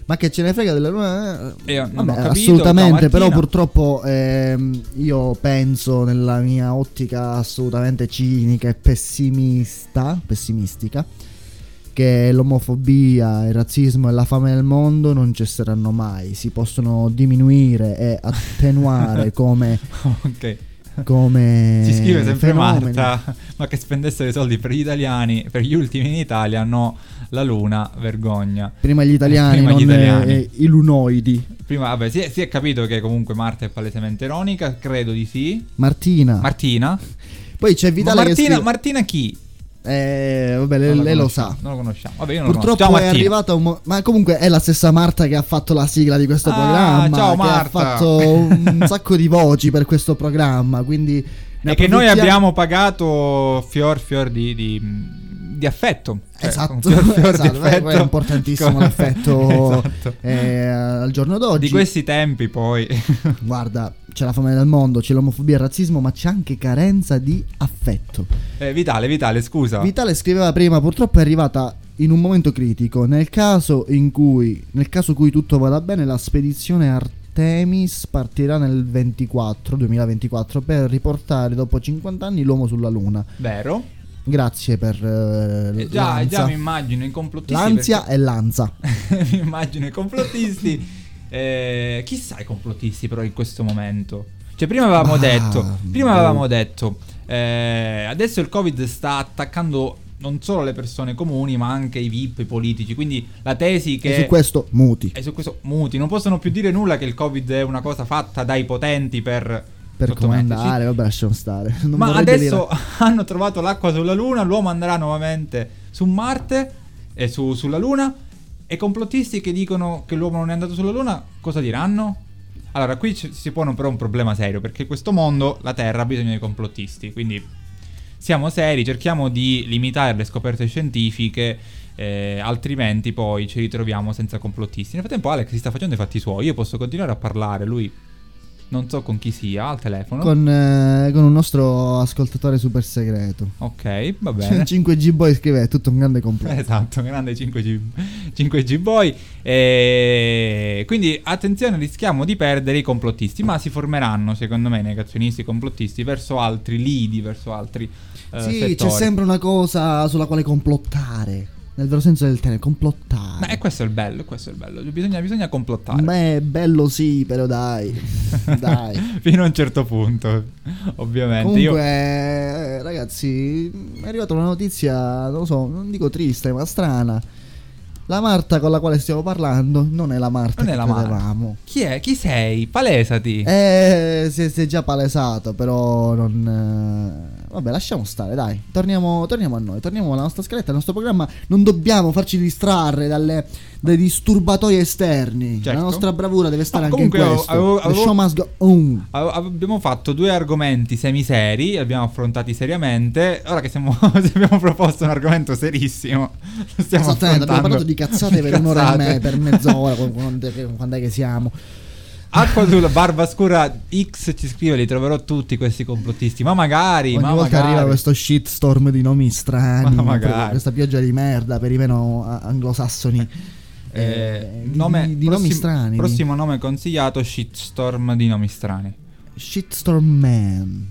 [SPEAKER 3] Ma che ce ne frega della luna?
[SPEAKER 2] Eh,
[SPEAKER 3] Vabbè,
[SPEAKER 2] capito,
[SPEAKER 3] assolutamente, però purtroppo ehm, io penso nella mia ottica assolutamente cinica e pessimista, pessimistica, che l'omofobia, il razzismo e la fame nel mondo non cesseranno mai, si possono diminuire e attenuare come,
[SPEAKER 2] ok.
[SPEAKER 3] Come
[SPEAKER 2] Ci scrive sempre
[SPEAKER 3] fenomeni.
[SPEAKER 2] Marta, ma che spendessero i soldi per gli italiani, per gli ultimi in Italia, no, la Luna, vergogna.
[SPEAKER 3] Prima gli italiani,
[SPEAKER 2] Prima gli italiani.
[SPEAKER 3] eh, i lunoidi.
[SPEAKER 2] Prima, vabbè, si è, si è capito che comunque Marta è palesemente ironica, credo di sì.
[SPEAKER 3] Martina.
[SPEAKER 2] Martina?
[SPEAKER 3] Poi c'è
[SPEAKER 2] Ma
[SPEAKER 3] Vitale che
[SPEAKER 2] Martina,
[SPEAKER 3] scrive-
[SPEAKER 2] Martina chi?
[SPEAKER 3] Eh, vabbè, lei, lei lo sa.
[SPEAKER 2] Non lo conosciamo. Vabbè, non lo
[SPEAKER 3] Purtroppo
[SPEAKER 2] conosco.
[SPEAKER 3] è arrivata un mo- Ma comunque è la stessa Marta che ha fatto la sigla di questo
[SPEAKER 2] Ah,
[SPEAKER 3] programma.
[SPEAKER 2] ciao,
[SPEAKER 3] che
[SPEAKER 2] Marta.
[SPEAKER 3] ha fatto un sacco di voci per questo programma. Quindi.
[SPEAKER 2] E che noi abbiamo pagato fior fior di, di, di affetto. Cioè,
[SPEAKER 3] Esatto, esatto,
[SPEAKER 2] affetto.
[SPEAKER 3] è importantissimo l'affetto
[SPEAKER 2] Esatto.
[SPEAKER 3] eh, al giorno d'oggi.
[SPEAKER 2] Di questi tempi poi.
[SPEAKER 3] Guarda, c'è la fame del mondo, c'è l'omofobia e il razzismo, ma c'è anche carenza di affetto.
[SPEAKER 2] Eh, Vitale, Vitale, scusa.
[SPEAKER 3] Vitale scriveva prima, purtroppo è arrivata in un momento critico. Nel caso in cui, nel caso cui tutto vada bene, la spedizione Artemis partirà nel 24, 2024 per riportare dopo 50 anni l'uomo sulla Luna.
[SPEAKER 2] Vero?
[SPEAKER 3] Grazie per eh,
[SPEAKER 2] Eh, già,
[SPEAKER 3] l'ansia.
[SPEAKER 2] già mi immagino i complottisti.
[SPEAKER 3] L'ansia
[SPEAKER 2] perché-
[SPEAKER 3] e l'anza.
[SPEAKER 2] mi immagino i complottisti. Eh, chissà i complottisti però in questo momento. Cioè prima avevamo
[SPEAKER 3] Ma-
[SPEAKER 2] detto, prima
[SPEAKER 3] boh.
[SPEAKER 2] avevamo detto, eh, adesso il Covid sta attaccando non solo le persone comuni ma anche i VIP, i politici. Quindi la tesi che...
[SPEAKER 3] E su questo muti.
[SPEAKER 2] E su questo muti, non possono più dire nulla che il Covid è una cosa fatta dai potenti per...
[SPEAKER 3] Per comandare, vabbè, lasciamo stare. Non
[SPEAKER 2] Ma adesso
[SPEAKER 3] delirare.
[SPEAKER 2] hanno trovato l'acqua sulla Luna, l'uomo andrà nuovamente su Marte e su- sulla Luna. E complottisti che dicono che l'uomo non è andato sulla Luna, cosa diranno? Allora, qui ci- si pone però un problema serio, perché questo mondo, la Terra, ha bisogno di complottisti. Quindi siamo seri, cerchiamo di limitare le scoperte scientifiche, eh, altrimenti poi ci ritroviamo senza complottisti. Nel frattempo Alex si sta facendo i fatti suoi, io posso continuare a parlare, lui non so con chi sia, al telefono.
[SPEAKER 3] Con, eh, con un nostro ascoltatore super segreto.
[SPEAKER 2] Ok, va bene.
[SPEAKER 3] 5G Boy scrive: è tutto un grande complotto.
[SPEAKER 2] Esatto, grande 5G, 5G boy. E quindi attenzione, rischiamo di perdere i complottisti, ma si formeranno, secondo me, i negazionisti complottisti verso altri lidi, verso altri eh,
[SPEAKER 3] sì,
[SPEAKER 2] settori.
[SPEAKER 3] c'è sempre una cosa sulla quale complottare. Nel vero senso del termine, complottare.
[SPEAKER 2] Ma è questo è il bello, questo è il bello. Bisogna, bisogna complottare.
[SPEAKER 3] Beh, bello sì, però dai. dai.
[SPEAKER 2] Fino a un certo punto, ovviamente.
[SPEAKER 3] Comunque,
[SPEAKER 2] Io...
[SPEAKER 3] ragazzi, è arrivata una notizia, non lo so, non dico triste, ma strana. La Marta con la quale stiamo parlando non è la Marta
[SPEAKER 2] Non
[SPEAKER 3] che
[SPEAKER 2] è la Marta. Chi è? Chi sei? Palesati.
[SPEAKER 3] Eh, si è, si è già palesato, però non... eh, Vabbè, lasciamo stare, dai. Torniamo, torniamo a noi, torniamo alla nostra scaletta, al nostro programma. Non dobbiamo farci distrarre dalle, dai disturbatori esterni.
[SPEAKER 2] Certo.
[SPEAKER 3] La nostra bravura deve stare
[SPEAKER 2] No,
[SPEAKER 3] anche in
[SPEAKER 2] comunque
[SPEAKER 3] questo.
[SPEAKER 2] avevo- avevo-
[SPEAKER 3] show must go on.
[SPEAKER 2] Abbiamo fatto due argomenti semiseri, li abbiamo affrontati seriamente. Ora che siamo, abbiamo proposto un argomento serissimo, lo stiamo
[SPEAKER 3] Esattamente, abbiamo
[SPEAKER 2] affrontando.
[SPEAKER 3] parlato di cazzate per un'ora e me, per mezz'ora, qu- quando, quando è che siamo.
[SPEAKER 2] Acqua sulla barba scura X ci scrive, li troverò tutti questi complottisti. Ma magari,
[SPEAKER 3] Ogni
[SPEAKER 2] ma
[SPEAKER 3] volta
[SPEAKER 2] magari.
[SPEAKER 3] arriva questo shitstorm di nomi strani,
[SPEAKER 2] Ma magari.
[SPEAKER 3] questa pioggia di merda per i meno anglosassoni.
[SPEAKER 2] Eh,
[SPEAKER 3] Eh, di-
[SPEAKER 2] nome-
[SPEAKER 3] di, di nomi
[SPEAKER 2] prossim-
[SPEAKER 3] strani.
[SPEAKER 2] Prossimo nome consigliato: Shitstorm di nomi strani.
[SPEAKER 3] Shitstorm Man.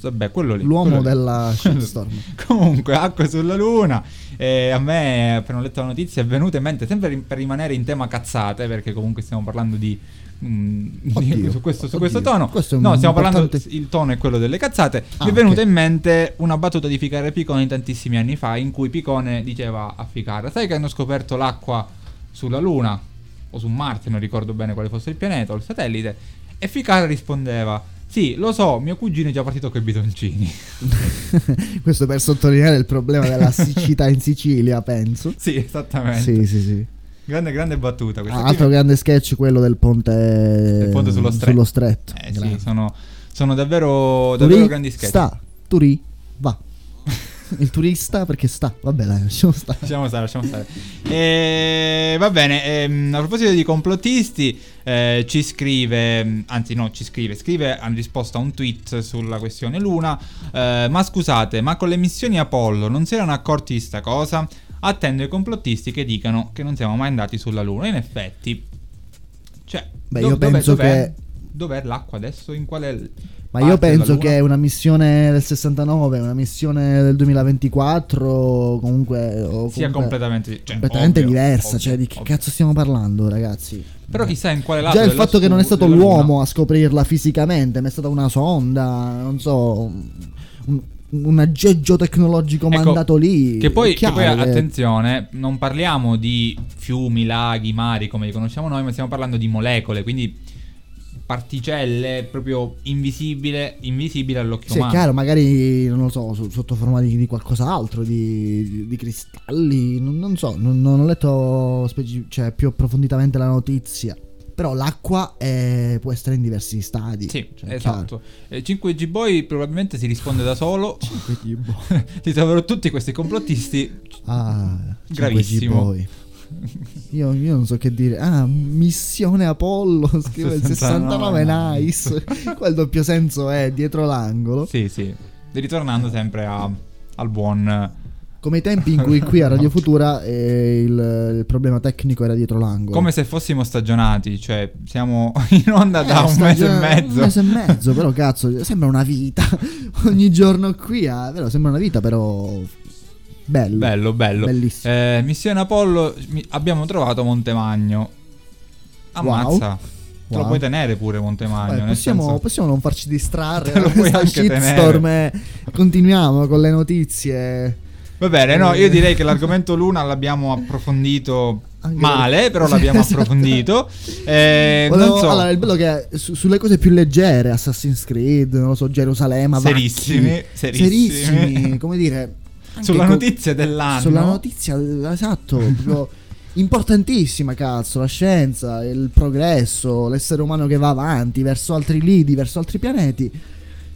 [SPEAKER 2] Vabbè, quello lì.
[SPEAKER 3] L'uomo
[SPEAKER 2] quello
[SPEAKER 3] della shitstorm.
[SPEAKER 2] Comunque, acqua sulla luna. E a me, appena ho letto la notizia, è venuta in mente, sempre per rimanere in tema cazzate, perché comunque stiamo parlando di. mm, di-
[SPEAKER 3] Oddio,
[SPEAKER 2] su questo, su questo tono.
[SPEAKER 3] Questo
[SPEAKER 2] no, stiamo parlando.
[SPEAKER 3] importante-
[SPEAKER 2] Il tono è quello delle cazzate.
[SPEAKER 3] Ah,
[SPEAKER 2] Mi è venuta
[SPEAKER 3] ok.
[SPEAKER 2] in mente una battuta di Ficare Picone tantissimi anni fa, in cui Picone diceva a Ficare: Sai che hanno scoperto l'acqua sulla luna? O su Marte, non ricordo bene quale fosse il pianeta o il satellite. E Ficare rispondeva: Sì, lo so, mio cugino è già partito con i bidoncini.
[SPEAKER 3] Questo per sottolineare il problema della siccità in Sicilia, penso.
[SPEAKER 2] sì, esattamente.
[SPEAKER 3] Sì, sì, sì.
[SPEAKER 2] Grande, grande battuta questa.
[SPEAKER 3] Ah, altro
[SPEAKER 2] mi-
[SPEAKER 3] grande sketch quello del ponte,
[SPEAKER 2] Del ponte sullo stretto.
[SPEAKER 3] stretto.
[SPEAKER 2] Eh sì, sono, sono davvero, davvero grandi sketch.
[SPEAKER 3] sta, Turi, va. Il turista perché sta, vabbè dai, lasciamo stare.
[SPEAKER 2] Lasciamo stare, lasciamo stare. E, va bene, ehm, a proposito di complottisti, eh, ci scrive, anzi no, ci scrive, scrive in risposta a un tweet sulla questione Luna, eh, ma scusate, ma con le missioni Apollo non si erano accorti di sta cosa? Attendo i complottisti che dicano che non siamo mai andati sulla Luna. In effetti, cioè,
[SPEAKER 3] Beh,
[SPEAKER 2] do-
[SPEAKER 3] io penso
[SPEAKER 2] dov'è-
[SPEAKER 3] che-
[SPEAKER 2] Dov'è l'acqua adesso? In quale...
[SPEAKER 3] Ma io penso che una missione del 69, una missione del 2024, comunque. o
[SPEAKER 2] sia
[SPEAKER 3] comunque
[SPEAKER 2] completamente, cioè,
[SPEAKER 3] completamente
[SPEAKER 2] ovvio,
[SPEAKER 3] diversa.
[SPEAKER 2] ovvio,
[SPEAKER 3] cioè, di che
[SPEAKER 2] ovvio.
[SPEAKER 3] cazzo stiamo parlando, ragazzi?
[SPEAKER 2] Però chissà in quale lato
[SPEAKER 3] Già il fatto che non è
[SPEAKER 2] scu-
[SPEAKER 3] stato l'uomo a scoprirla fisicamente, ma è stata una sonda, non so, un, un aggeggio tecnologico
[SPEAKER 2] Ecco,
[SPEAKER 3] mandato lì.
[SPEAKER 2] Che poi, che poi, attenzione, non parliamo di fiumi, laghi, mari come li conosciamo noi, ma stiamo parlando di molecole, quindi particelle proprio invisibile, invisibile all'occhio
[SPEAKER 3] Sì,
[SPEAKER 2] umano.
[SPEAKER 3] chiaro, magari non lo so, sotto forma di, di qualcos'altro, di, di- cristalli, non, non so, non, non ho letto speci- cioè, più approfonditamente la notizia. Però l'acqua è- può essere in diversi stadi.
[SPEAKER 2] Sì,
[SPEAKER 3] cioè,
[SPEAKER 2] esatto. Eh, 5G Boy probabilmente si risponde da solo.
[SPEAKER 3] chiaro. Tipo,
[SPEAKER 2] Ti troverò tutti questi complottisti.
[SPEAKER 3] Ah,
[SPEAKER 2] Gravissimo.
[SPEAKER 3] 5G Boy. Io, io non so che dire. Ah, missione Apollo. Scrive il 69
[SPEAKER 2] 69
[SPEAKER 3] nice. Qua il doppio senso è dietro l'angolo.
[SPEAKER 2] Sì, sì. Ritornando sempre a- al buon...
[SPEAKER 3] Come i tempi in cui qui a Radio Futura eh, il, il problema tecnico era dietro l'angolo.
[SPEAKER 2] Come se fossimo stagionati, cioè siamo in onda da
[SPEAKER 3] Eh,
[SPEAKER 2] un
[SPEAKER 3] sta
[SPEAKER 2] mese e mezzo.
[SPEAKER 3] Un mese e mezzo, però cazzo, sembra una vita. Ogni giorno qui, ah, vero, sembra una vita, però bello.
[SPEAKER 2] Bello, bello.
[SPEAKER 3] Bellissimo.
[SPEAKER 2] Eh, missione Apollo, mi- abbiamo trovato Montemagno. Ammazza. Te lo
[SPEAKER 3] Wow.
[SPEAKER 2] puoi tenere pure Montemagno. Nel
[SPEAKER 3] possiamo,
[SPEAKER 2] senso-
[SPEAKER 3] possiamo non farci distrarre
[SPEAKER 2] Te lo puoi anche
[SPEAKER 3] shitstorm continuiamo con le notizie.
[SPEAKER 2] Va bene, no,
[SPEAKER 3] Eh.
[SPEAKER 2] io direi che l'argomento Luna l'abbiamo approfondito
[SPEAKER 3] Anche
[SPEAKER 2] male, però l'abbiamo
[SPEAKER 3] Esatto.
[SPEAKER 2] approfondito. Eh,
[SPEAKER 3] Volevo-
[SPEAKER 2] so,
[SPEAKER 3] Allora, il bello che su- sulle cose più leggere, Assassin's Creed, non lo so, Gerusalemme,
[SPEAKER 2] Serissimi,
[SPEAKER 3] Vacchi,
[SPEAKER 2] serissimi.
[SPEAKER 3] serissimi, come dire,
[SPEAKER 2] sulla
[SPEAKER 3] co-
[SPEAKER 2] notizia dell'anno.
[SPEAKER 3] Sulla notizia, esatto, proprio importantissima, cazzo, la scienza, il progresso, l'essere umano che va avanti verso altri lidi, verso altri pianeti.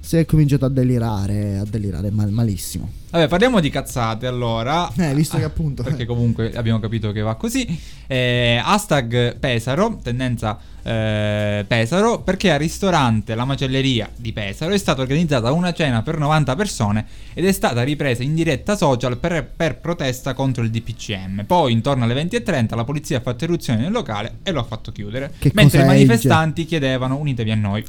[SPEAKER 3] Si è cominciato a delirare, a delirare mal- malissimo.
[SPEAKER 2] Vabbè, parliamo di cazzate allora.
[SPEAKER 3] Eh, visto che appunto-
[SPEAKER 2] Perché comunque abbiamo capito che va così. Eh, hashtag Pesaro, tendenza eh, Pesaro, perché al ristorante La Macelleria di Pesaro è stata organizzata una cena per 90 persone ed è stata ripresa in diretta social per, per protesta contro il DPCM. Poi, intorno alle 20.30, la polizia ha fatto irruzione nel locale e lo ha fatto chiudere.
[SPEAKER 3] Che
[SPEAKER 2] mentre i manifestanti chiedevano unitevi a noi.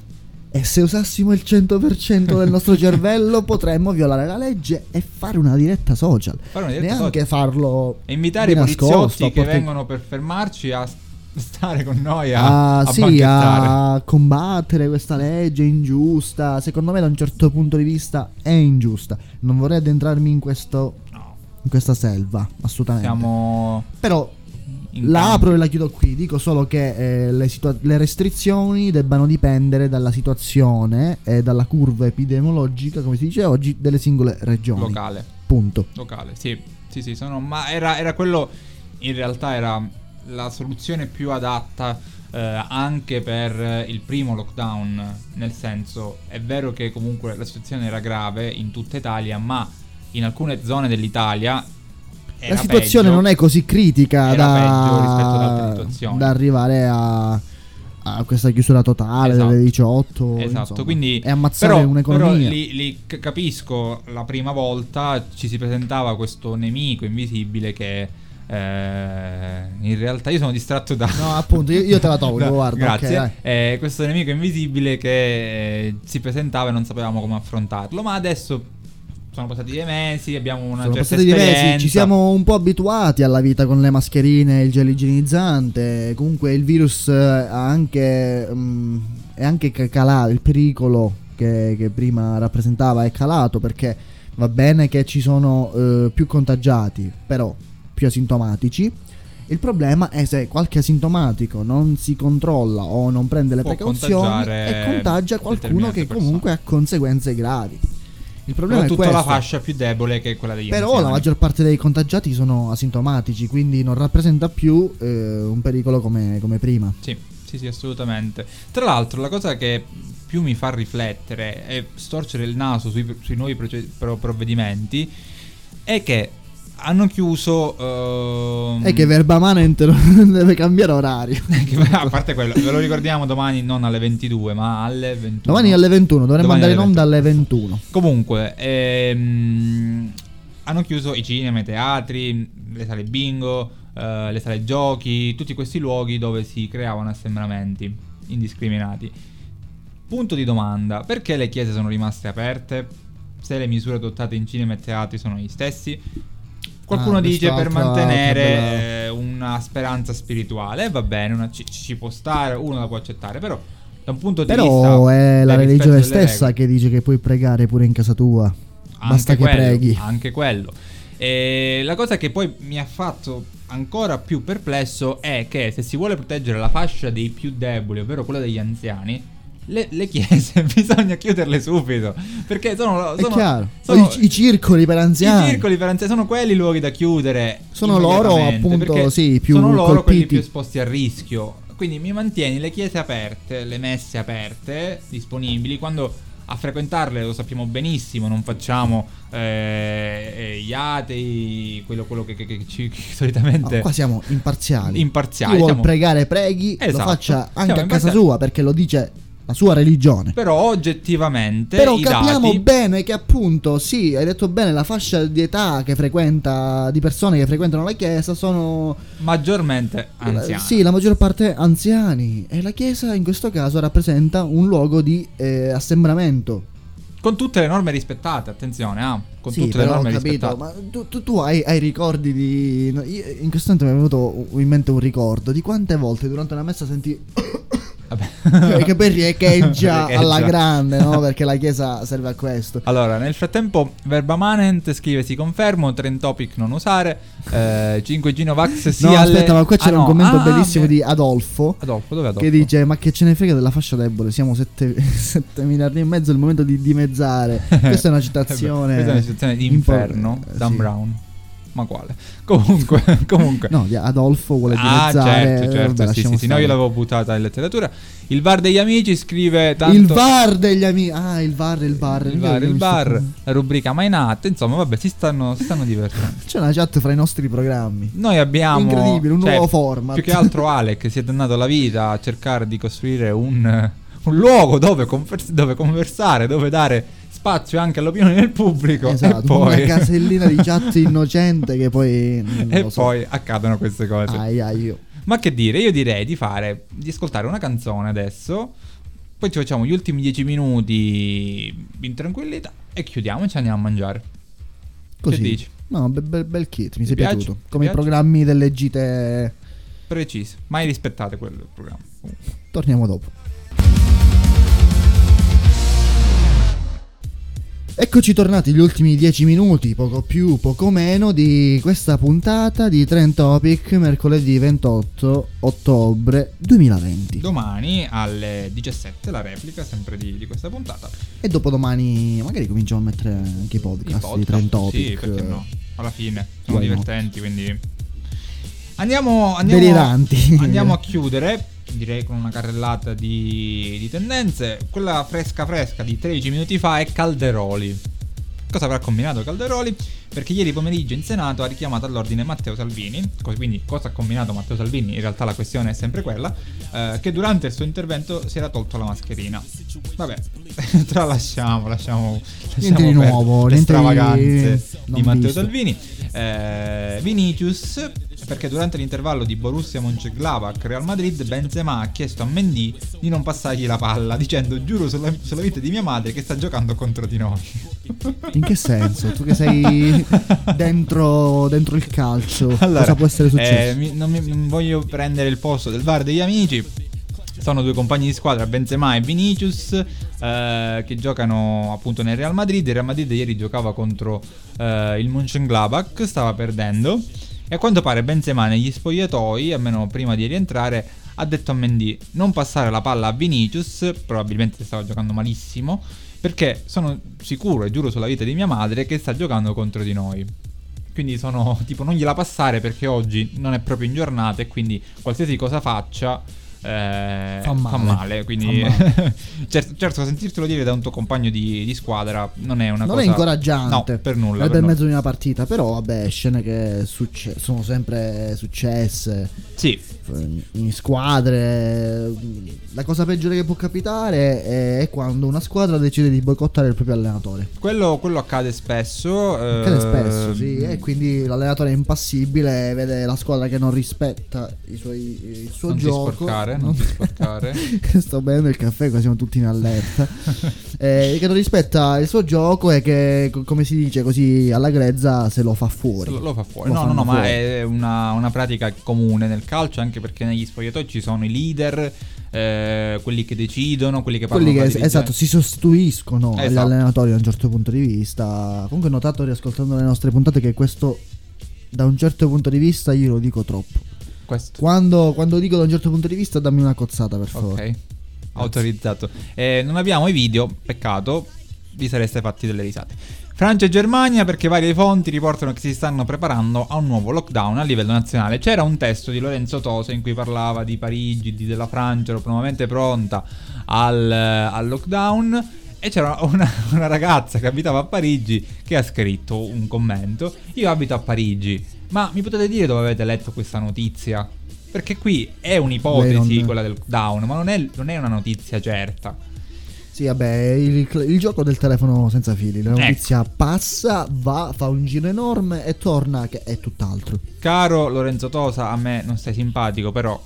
[SPEAKER 3] E se usassimo il 100% del nostro cervello potremmo violare la legge e fare una diretta social.
[SPEAKER 2] Fare una diretta
[SPEAKER 3] Neanche farlo
[SPEAKER 2] E invitare i poliziotti che
[SPEAKER 3] porta-
[SPEAKER 2] vengono per fermarci a stare con noi a,
[SPEAKER 3] a,
[SPEAKER 2] a
[SPEAKER 3] sì, a combattere questa legge ingiusta. Secondo me, da un certo punto di vista, è ingiusta. Non vorrei addentrarmi in, questo,
[SPEAKER 2] No,
[SPEAKER 3] in questa selva, assolutamente.
[SPEAKER 2] siamo
[SPEAKER 3] Però la apro e la chiudo qui. Dico solo che eh, le, situa- le restrizioni debbano dipendere dalla situazione e dalla curva epidemiologica, come si dice oggi, delle singole regioni.
[SPEAKER 2] locale.
[SPEAKER 3] Punto.
[SPEAKER 2] Locale, sì. Sì, sì, sono ma era, era quello in realtà era la soluzione più adatta eh, anche per il primo lockdown, nel senso è vero che comunque la situazione era grave in tutta Italia, ma in alcune zone dell'Italia
[SPEAKER 3] la situazione
[SPEAKER 2] peggio.
[SPEAKER 3] non è così critica da,
[SPEAKER 2] rispetto ad altre situazioni.
[SPEAKER 3] da arrivare a, a questa chiusura totale
[SPEAKER 2] Esatto.
[SPEAKER 3] delle 18.
[SPEAKER 2] Esatto,
[SPEAKER 3] insomma,
[SPEAKER 2] quindi
[SPEAKER 3] e ammazzare
[SPEAKER 2] però,
[SPEAKER 3] un'economia.
[SPEAKER 2] Però lì c- capisco la prima volta ci si presentava questo nemico invisibile che Eh, in realtà io sono distratto da...
[SPEAKER 3] No, appunto, io, io te la tolgo,
[SPEAKER 2] da-
[SPEAKER 3] guarda.
[SPEAKER 2] Grazie.
[SPEAKER 3] ok, dai.
[SPEAKER 2] Eh, questo nemico invisibile che eh, si presentava e non sapevamo come affrontarlo. Ma adesso sono passati dei mesi, abbiamo una
[SPEAKER 3] Sono
[SPEAKER 2] certa
[SPEAKER 3] passati dei mesi,
[SPEAKER 2] esperienza.
[SPEAKER 3] ci siamo un po' abituati alla vita con le mascherine, il gel igienizzante. Comunque il virus eh, ha anche, mm, è anche ca- calato, il pericolo che, che prima rappresentava è calato perché va bene che ci sono eh, più contagiati, però più asintomatici. Il problema è se qualche asintomatico non si controlla o non prende le
[SPEAKER 2] Può
[SPEAKER 3] precauzioni e contagia qualcuno che comunque ha conseguenze gravi. Il problema è questo.
[SPEAKER 2] la fascia più debole che è quella degli
[SPEAKER 3] Però
[SPEAKER 2] anziani.
[SPEAKER 3] la maggior parte dei contagiati sono asintomatici, quindi non rappresenta più eh, un pericolo come, come prima.
[SPEAKER 2] Sì, sì, sì, assolutamente. Tra l'altro, la cosa che più mi fa riflettere e storcere il naso sui, sui nuovi proce- pro- provvedimenti è che hanno chiuso. ehm,
[SPEAKER 3] È che Verbamanent non deve cambiare orario.
[SPEAKER 2] che- a parte quello, ve lo ricordiamo domani non alle 22, ma alle 21.
[SPEAKER 3] Domani alle 21, dovremmo
[SPEAKER 2] Domani
[SPEAKER 3] andare in onda alle 21.
[SPEAKER 2] Comunque, ehm, hanno chiuso i cinema, i teatri, le sale bingo, eh, le sale giochi, tutti questi luoghi dove si creavano assembramenti indiscriminati. Punto di domanda, perché le chiese sono rimaste aperte? Se le misure adottate in cinema e teatri sono gli stessi? Qualcuno
[SPEAKER 3] Ah,
[SPEAKER 2] dice per mantenere eh, una speranza spirituale, va bene, una- ci, ci può stare, uno la può accettare, però da un punto di vista
[SPEAKER 3] Però è la religione stessa
[SPEAKER 2] regole-
[SPEAKER 3] che dice che puoi pregare pure in casa tua. Basta
[SPEAKER 2] anche
[SPEAKER 3] che
[SPEAKER 2] quello,
[SPEAKER 3] preghi.
[SPEAKER 2] Anche quello. E la cosa che poi mi ha fatto ancora più perplesso è che se si vuole proteggere la fascia dei più deboli, ovvero quella degli anziani, le, le chiese bisogna chiuderle subito. Perché sono, sono, sono-
[SPEAKER 3] i, i circoli per anziani.
[SPEAKER 2] i circoli per anziani sono quelli i luoghi da chiudere.
[SPEAKER 3] Sono loro, appunto, sì, più
[SPEAKER 2] sono loro quelli
[SPEAKER 3] colpiti.
[SPEAKER 2] più esposti a rischio. Quindi mi mantieni le chiese aperte, le messe aperte, disponibili. Quando a frequentarle lo sappiamo benissimo, non facciamo eh, eh, gli atei, quello, quello che, che- che che solitamente
[SPEAKER 3] No, qua siamo imparziali.
[SPEAKER 2] imparziali.
[SPEAKER 3] Chi
[SPEAKER 2] siamo-
[SPEAKER 3] pregare preghi,
[SPEAKER 2] Esatto.
[SPEAKER 3] lo faccia anche
[SPEAKER 2] Siamo
[SPEAKER 3] a casa sua perché lo dice la sua religione.
[SPEAKER 2] Però oggettivamente
[SPEAKER 3] Però capiamo
[SPEAKER 2] dati,
[SPEAKER 3] bene che appunto, sì, hai detto bene, la fascia di età che frequenta, di persone che frequentano la chiesa sono...
[SPEAKER 2] maggiormente anziani.
[SPEAKER 3] Sì, la maggior parte anziani. E la chiesa in questo caso rappresenta un luogo di eh, assembramento.
[SPEAKER 2] Con tutte le norme rispettate, attenzione, ah, con
[SPEAKER 3] sì,
[SPEAKER 2] tutte le norme
[SPEAKER 3] capito,
[SPEAKER 2] rispettate.
[SPEAKER 3] ma tu, tu- tu hai, hai ricordi di... in questo momento mi è venuto in mente un ricordo di quante volte durante una messa senti...
[SPEAKER 2] Vabbè.
[SPEAKER 3] Cioè, che poi riecheggia alla grande, no? Perché la chiesa serve a questo.
[SPEAKER 2] Allora, nel frattempo, Verbamanent scrive: Si confermo, trend topic non usare. Eh, 5G Novax sì
[SPEAKER 3] no,
[SPEAKER 2] alle-
[SPEAKER 3] aspetta, ma qua
[SPEAKER 2] Ah,
[SPEAKER 3] c'era
[SPEAKER 2] no,
[SPEAKER 3] un commento
[SPEAKER 2] ah,
[SPEAKER 3] bellissimo di Adolfo.
[SPEAKER 2] Adolfo, dove Adolfo?
[SPEAKER 3] Che dice: Ma che ce ne frega della fascia debole? Siamo 7, miliardi e mezzo. È il momento di dimezzare. Questa è una citazione.
[SPEAKER 2] Questa è una citazione di Inferno,
[SPEAKER 3] eh,
[SPEAKER 2] Dan
[SPEAKER 3] sì.
[SPEAKER 2] Brown. Ma quale? Comunque, comunque.
[SPEAKER 3] No, Adolfo vuole
[SPEAKER 2] Ah,
[SPEAKER 3] dimezzare.
[SPEAKER 2] certo, certo,
[SPEAKER 3] Vabbè,
[SPEAKER 2] sì, sì, sì, no, io l'avevo buttata in letteratura. Il bar degli amici scrive tanto
[SPEAKER 3] Il VAR degli amici. Ah, il VAR, il bar.
[SPEAKER 2] il bar, il bar, la rubrica mai nata, insomma, vabbè, si stanno, si stanno divertendo.
[SPEAKER 3] C'è una chat fra i nostri programmi.
[SPEAKER 2] Noi abbiamo
[SPEAKER 3] Incredibile, un
[SPEAKER 2] cioè,
[SPEAKER 3] nuovo format.
[SPEAKER 2] Più che altro Alec si è dannato la vita a cercare di costruire un, un luogo dove, convers- dove conversare, dove dare spazio anche all'opinione del pubblico.
[SPEAKER 3] Esatto,
[SPEAKER 2] e poi,
[SPEAKER 3] una casellina di chat innocente che poi.
[SPEAKER 2] e
[SPEAKER 3] so.
[SPEAKER 2] poi accadono queste cose.
[SPEAKER 3] Ai, ai.
[SPEAKER 2] Ma che dire, io direi di fare, di ascoltare una canzone adesso. Poi ci facciamo gli ultimi dieci minuti in tranquillità e chiudiamo e ci andiamo a mangiare.
[SPEAKER 3] Così.
[SPEAKER 2] Che dici?
[SPEAKER 3] No, be- be- bel kit, mi
[SPEAKER 2] Ti
[SPEAKER 3] sei
[SPEAKER 2] piace?
[SPEAKER 3] piaciuto. Come i programmi delle gite.
[SPEAKER 2] Precise, mai rispettate quel programma.
[SPEAKER 3] Torniamo dopo. Eccoci tornati gli ultimi 10 minuti, poco più, poco meno, di questa puntata di Trend Topic mercoledì 28 ottobre 2020.
[SPEAKER 2] Domani alle 17 la replica sempre di, di questa puntata.
[SPEAKER 3] E dopodomani magari cominciamo a mettere anche i
[SPEAKER 2] I
[SPEAKER 3] podcast,
[SPEAKER 2] podcast,
[SPEAKER 3] di Trend Topic.
[SPEAKER 2] Sì, perché no? Alla fine sono
[SPEAKER 3] Why not?
[SPEAKER 2] divertenti, quindi andiamo, andiamo. Andiamo a chiudere, direi con una carrellata di, di tendenze. Quella fresca fresca di 13 minuti fa è Calderoli. Cosa avrà combinato Calderoli? Perché ieri pomeriggio in Senato ha richiamato all'ordine Matteo Salvini. Quindi, cosa ha combinato Matteo Salvini? In realtà la questione è sempre quella: eh, che durante il suo intervento si era tolto la mascherina. Vabbè, tralasciamo, lasciamo, lasciamo
[SPEAKER 3] Niente di nuovo,
[SPEAKER 2] le stravaganze di, Matteo
[SPEAKER 3] visto.
[SPEAKER 2] Salvini. eh, Vinicius perché durante l'intervallo di Borussia Mönchengladbach Real Madrid Benzema ha chiesto a Mendy di non passargli la palla dicendo giuro sulla, sulla vita di mia madre che sta giocando contro di noi
[SPEAKER 3] In che senso? Tu che sei dentro, dentro il calcio, cosa può essere successo?
[SPEAKER 2] eh, mi- non, mi- non voglio prendere il posto del VAR degli amici sono due compagni di squadra, Benzema e Vinicius, eh, che giocano appunto nel Real Madrid. Il Real Madrid ieri giocava contro eh, il Mönchengladbach, stava perdendo. E a quanto pare Benzema negli spogliatoi, almeno prima di rientrare, ha detto a Mendy non passare la palla a Vinicius, probabilmente stava giocando malissimo, perché sono sicuro e giuro sulla vita di mia madre che sta giocando contro di noi. Quindi sono tipo non gliela passare perché oggi non è proprio in giornata e quindi qualsiasi cosa faccia eh,
[SPEAKER 3] Fa male.
[SPEAKER 2] Quindi
[SPEAKER 3] Fa
[SPEAKER 2] certo, certo, sentirtelo dire da un tuo compagno di, di squadra non è una
[SPEAKER 3] non
[SPEAKER 2] cosa
[SPEAKER 3] è incoraggiante
[SPEAKER 2] No, per nulla.
[SPEAKER 3] È
[SPEAKER 2] per nulla.
[SPEAKER 3] mezzo di una partita, però vabbè, scene che succe- sono sempre successe
[SPEAKER 2] Sì,
[SPEAKER 3] in squadre. La cosa peggiore che può capitare è- quando una squadra decide di boicottare il proprio allenatore.
[SPEAKER 2] quello, quello accade spesso. eh,
[SPEAKER 3] Accade spesso, sì, e quindi l'allenatore è impassibile, vede la squadra che non rispetta i suoi- il suo
[SPEAKER 2] Non
[SPEAKER 3] gioco.
[SPEAKER 2] sporcare, non ti sporcare.
[SPEAKER 3] Sto bevendo il caffè, qua siamo tutti in allerta. Eh, che non rispetta il suo gioco e che, co- come si dice così alla grezza, se lo fa fuori.
[SPEAKER 2] Lo, lo fa fuori.
[SPEAKER 3] Lo
[SPEAKER 2] no, no, no, ma è una, una pratica comune nel calcio, anche perché negli spogliatoi ci sono i leader, eh, quelli che decidono, quelli che parlano
[SPEAKER 3] Quelli che esatto, si sostituiscono agli
[SPEAKER 2] Esatto.
[SPEAKER 3] allenatori da un certo punto di vista. Comunque ho notato riascoltando le nostre puntate che questo da un certo punto di vista io lo dico troppo.
[SPEAKER 2] Questo.
[SPEAKER 3] Quando, quando dico da un certo punto di vista dammi una cozzata per favore.
[SPEAKER 2] Ok, autorizzato. Eh, non abbiamo i video, peccato, vi sareste fatti delle risate. Francia e Germania perché varie fonti riportano che si stanno preparando a un nuovo lockdown a livello nazionale. C'era un testo di Lorenzo Tosa in cui parlava di Parigi, di della Francia, ero prontamente pronta al, al lockdown. E c'era una, una ragazza che abitava a Parigi che ha scritto un commento. Io abito a Parigi, ma mi potete dire dove avete letto questa notizia? Perché qui è un'ipotesi quella del lockdown, ma non è, non è una notizia certa.
[SPEAKER 3] Sì, vabbè, il, il gioco del telefono senza fili. La
[SPEAKER 2] Ecco.
[SPEAKER 3] notizia passa, va, fa un giro enorme e torna che è tutt'altro.
[SPEAKER 2] Caro Lorenzo Tosa, a me non stai simpatico, però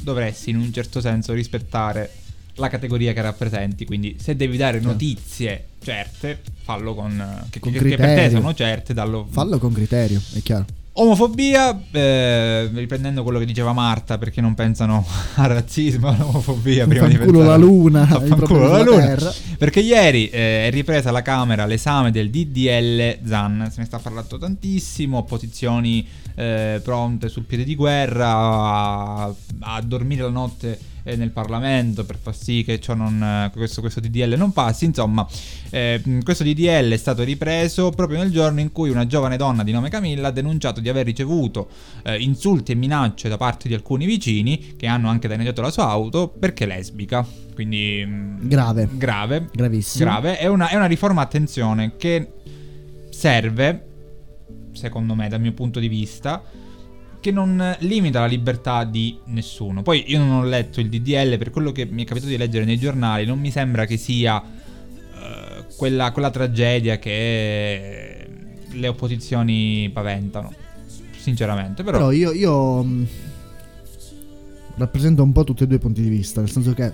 [SPEAKER 2] dovresti in un certo senso rispettare la categoria che rappresenti. Quindi se devi dare notizie certe, fallo con... che,
[SPEAKER 3] Con
[SPEAKER 2] che- che per te sono certe, dallo...
[SPEAKER 3] Fallo con criterio, è chiaro.
[SPEAKER 2] Omofobia, eh, riprendendo quello che diceva Marta, perché non pensano al razzismo, all'omofobia prima di pensare
[SPEAKER 3] la luna,
[SPEAKER 2] fanculo la luna.
[SPEAKER 3] terra.
[SPEAKER 2] Perché ieri eh, è ripresa alla Camera l'esame del DDL ZAN, se ne sta parlando tantissimo, opposizioni eh, pronte sul piede di guerra a, a dormire la notte eh, nel Parlamento per far sì che ciò non, eh, questo, questo DDL non passi. Insomma, eh, questo DDL è stato ripreso proprio nel giorno in cui una giovane donna di nome Camilla ha denunciato di aver ricevuto eh, insulti e minacce da parte di alcuni vicini che hanno anche danneggiato la sua auto perché lesbica. Quindi
[SPEAKER 3] Grave.
[SPEAKER 2] grave,
[SPEAKER 3] Gravissimo.
[SPEAKER 2] grave. È una, è una riforma, attenzione, che serve, secondo me, dal mio punto di vista, che non limita la libertà di nessuno. Poi io non ho letto il DDL, per quello che mi è capitato di leggere nei giornali, non mi sembra che sia eh, quella, quella tragedia che le opposizioni paventano. Sinceramente, però...
[SPEAKER 3] Però io, io mh, rappresento un po' tutti e due i punti di vista, nel senso che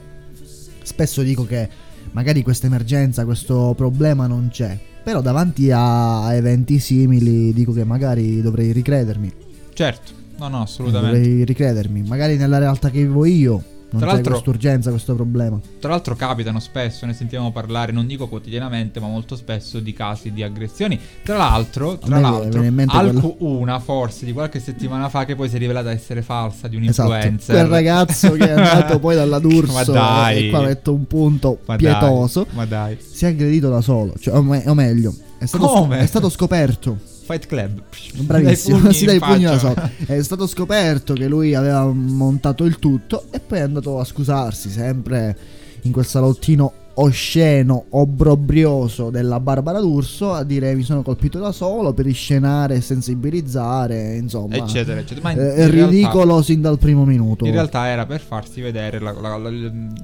[SPEAKER 3] spesso dico che magari questa emergenza, questo problema non c'è, però davanti a eventi simili dico che magari dovrei ricredermi.
[SPEAKER 2] Certo, no, no, assolutamente.
[SPEAKER 3] Dovrei ricredermi, magari nella realtà che vivo io non
[SPEAKER 2] Tra
[SPEAKER 3] c'è
[SPEAKER 2] l'altro-
[SPEAKER 3] quest'urgenza, questo problema.
[SPEAKER 2] Tra l'altro capitano spesso, ne sentiamo parlare, non dico quotidianamente, ma molto spesso di casi di aggressioni. Tra l'altro, tra l'altro alcu- una forse di qualche settimana fa che poi si è rivelata essere falsa di un
[SPEAKER 3] Esatto,
[SPEAKER 2] influencer.
[SPEAKER 3] quel ragazzo che è andato poi dalla D'Urso
[SPEAKER 2] Ma dai.
[SPEAKER 3] e qua metto un punto
[SPEAKER 2] Ma
[SPEAKER 3] pietoso,
[SPEAKER 2] Dai, ma dai.
[SPEAKER 3] si è aggredito da solo, cioè, o, me- o meglio, è stato,
[SPEAKER 2] Come?
[SPEAKER 3] è stato scoperto
[SPEAKER 2] Fight Club.
[SPEAKER 3] Bravissimo,
[SPEAKER 2] Dai
[SPEAKER 3] si dà i pugni
[SPEAKER 2] faccia.
[SPEAKER 3] sotto. È stato scoperto che lui aveva montato il tutto e poi è andato a scusarsi sempre in quel salottino osceno, obbrobrioso della Barbara D'Urso a dire mi sono colpito da solo per riscenare e sensibilizzare, insomma.
[SPEAKER 2] Eccetera, eccetera. Ma in,
[SPEAKER 3] Eh,
[SPEAKER 2] in
[SPEAKER 3] È
[SPEAKER 2] realtà-
[SPEAKER 3] ridicolo sin dal primo minuto.
[SPEAKER 2] in realtà era per farsi vedere la, la- la-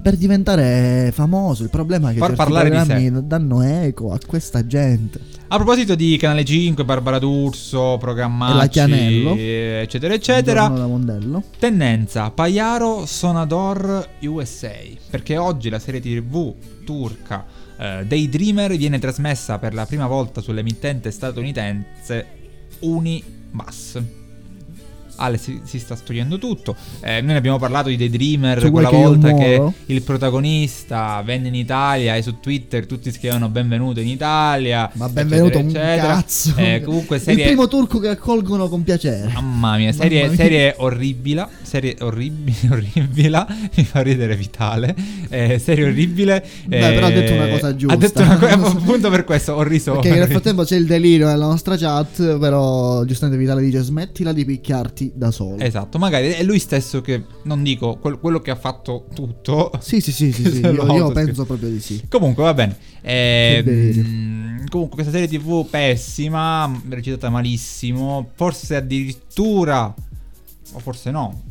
[SPEAKER 3] per diventare famoso, il problema è che
[SPEAKER 2] Far parlare di
[SPEAKER 3] programmi danno eco a questa gente.
[SPEAKER 2] A proposito di Canale 5, Barbara D'Urso, Programmacci, eccetera, eccetera. Tendenza Paiaro Sonador USA. Perché oggi la serie TV turca eh, Daydreamer viene trasmessa per la prima volta sull'emittente statunitense Unimass. Ale si, si sta studiando tutto. Eh, noi ne abbiamo parlato di Daydreamer
[SPEAKER 3] Tu vuoi
[SPEAKER 2] quella
[SPEAKER 3] che
[SPEAKER 2] volta che il protagonista venne in Italia e su Twitter tutti scrivevano benvenuto in Italia.
[SPEAKER 3] Ma benvenuto un
[SPEAKER 2] eccetera, eccetera.
[SPEAKER 3] cazzo.
[SPEAKER 2] Eh, comunque serie...
[SPEAKER 3] Il primo turco che accolgono con piacere.
[SPEAKER 2] Mamma mia, serie,
[SPEAKER 3] Mamma mia.
[SPEAKER 2] serie orribile, serie orribile, orribile, mi fa ridere Vitale, eh, serie orribile.
[SPEAKER 3] Beh, però ha detto una cosa
[SPEAKER 2] Ha
[SPEAKER 3] giusta.
[SPEAKER 2] detto una cosa, appunto per questo ho riso.
[SPEAKER 3] Perché nel frattempo c'è il delirio nella nostra chat, però giustamente Vitale dice smettila di picchiarti da solo.
[SPEAKER 2] Esatto, magari è lui stesso che, non dico quel- quello che ha fatto tutto.
[SPEAKER 3] Sì, sì, sì, sì, sì, io, io penso proprio di sì.
[SPEAKER 2] Comunque va bene. Eh, comunque questa serie tv pessima, recitata malissimo, forse addirittura, o forse no,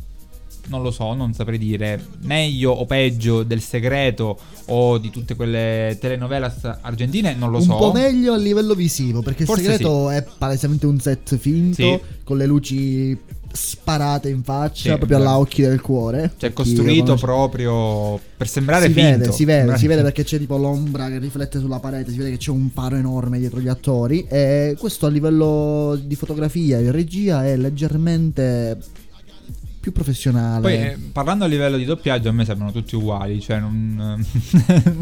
[SPEAKER 2] non lo so, non saprei dire, meglio o peggio del segreto o di tutte quelle telenovelas argentine, non lo
[SPEAKER 3] un
[SPEAKER 2] so.
[SPEAKER 3] po' meglio a livello visivo, perché il
[SPEAKER 2] Forse
[SPEAKER 3] segreto è palesemente un set finto,
[SPEAKER 2] Sì.
[SPEAKER 3] con le luci sparate in faccia,
[SPEAKER 2] Sì,
[SPEAKER 3] proprio
[SPEAKER 2] vero.
[SPEAKER 3] alla occhi del cuore.
[SPEAKER 2] Cioè costruito proprio per sembrare
[SPEAKER 3] si
[SPEAKER 2] finto.
[SPEAKER 3] vede, si vede, si vede perché c'è tipo l'ombra che riflette sulla parete, si vede che c'è un faro enorme dietro gli attori e questo a livello di fotografia e regia è leggermente più professionale.
[SPEAKER 2] Poi eh, parlando a livello di doppiaggio a me sembrano tutti uguali, cioè non,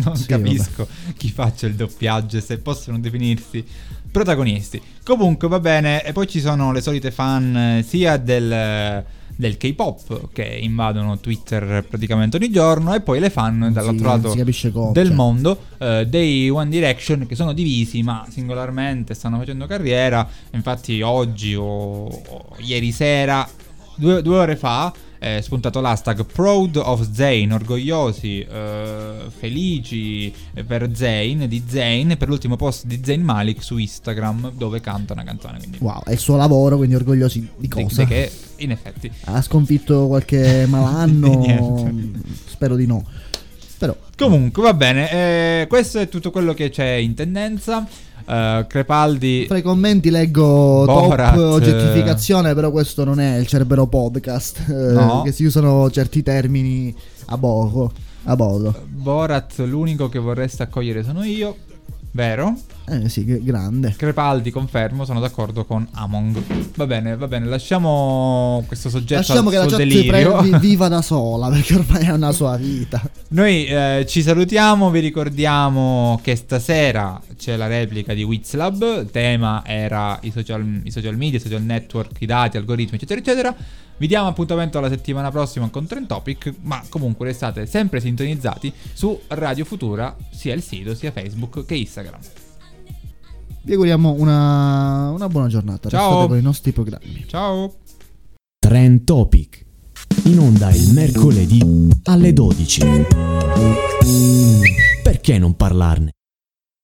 [SPEAKER 2] non
[SPEAKER 3] Sì,
[SPEAKER 2] capisco chi faccia il doppiaggio se possono definirsi protagonisti. Comunque va bene, e poi ci sono le solite fan eh, sia del, del K-pop che invadono Twitter praticamente ogni giorno e poi le fan
[SPEAKER 3] Sì,
[SPEAKER 2] dall'altro
[SPEAKER 3] non
[SPEAKER 2] lato del mondo eh, dei One Direction che sono divisi ma singolarmente stanno facendo carriera. Infatti oggi o, o ieri sera, due, due ore fa, è spuntato l'hashtag Proud of Zayn, orgogliosi, eh, felici per Zayn, di Zayn, per l'ultimo post di Zayn Malik su Instagram dove canta una canzone. Quindi
[SPEAKER 3] Wow, è il suo lavoro, quindi orgogliosi di
[SPEAKER 2] di-
[SPEAKER 3] cosa?
[SPEAKER 2] di che in effetti
[SPEAKER 3] Ha sconfitto qualche
[SPEAKER 2] Di
[SPEAKER 3] malanno? Spero di no. Però
[SPEAKER 2] Comunque va bene, eh, questo è tutto quello che c'è in tendenza. Eh, Crepaldi
[SPEAKER 3] fra i commenti leggo
[SPEAKER 2] Borat,
[SPEAKER 3] top oggettificazione, però questo non è il Cerbero podcast, eh,
[SPEAKER 2] No.
[SPEAKER 3] che si usano certi termini a poco, a.
[SPEAKER 2] Borat, l'unico che vorreste accogliere sono io, vero?
[SPEAKER 3] Eh sì, grande.
[SPEAKER 2] Crepaldi, confermo, sono d'accordo con Among. Va bene, va bene, lasciamo questo soggetto
[SPEAKER 3] Lasciamo
[SPEAKER 2] al
[SPEAKER 3] che la
[SPEAKER 2] suo
[SPEAKER 3] chat
[SPEAKER 2] delirio.
[SPEAKER 3] vi- viva da sola, perché ormai ha una sua vita.
[SPEAKER 2] Noi eh, ci salutiamo, vi ricordiamo che stasera c'è la replica di Wizlab, il tema era i social, i social media, i social network, i dati, algoritmi, eccetera, eccetera. Vi diamo appuntamento alla settimana prossima con Trend Topic, ma comunque restate sempre sintonizzati su Radio Futura, sia il sito, sia Facebook che Instagram.
[SPEAKER 3] Vi auguriamo una, una buona giornata.
[SPEAKER 2] Ciao.
[SPEAKER 3] Restate con i nostri programmi.
[SPEAKER 2] Ciao!
[SPEAKER 1] Trend Topic. In onda il mercoledì alle 12. Perché non parlarne?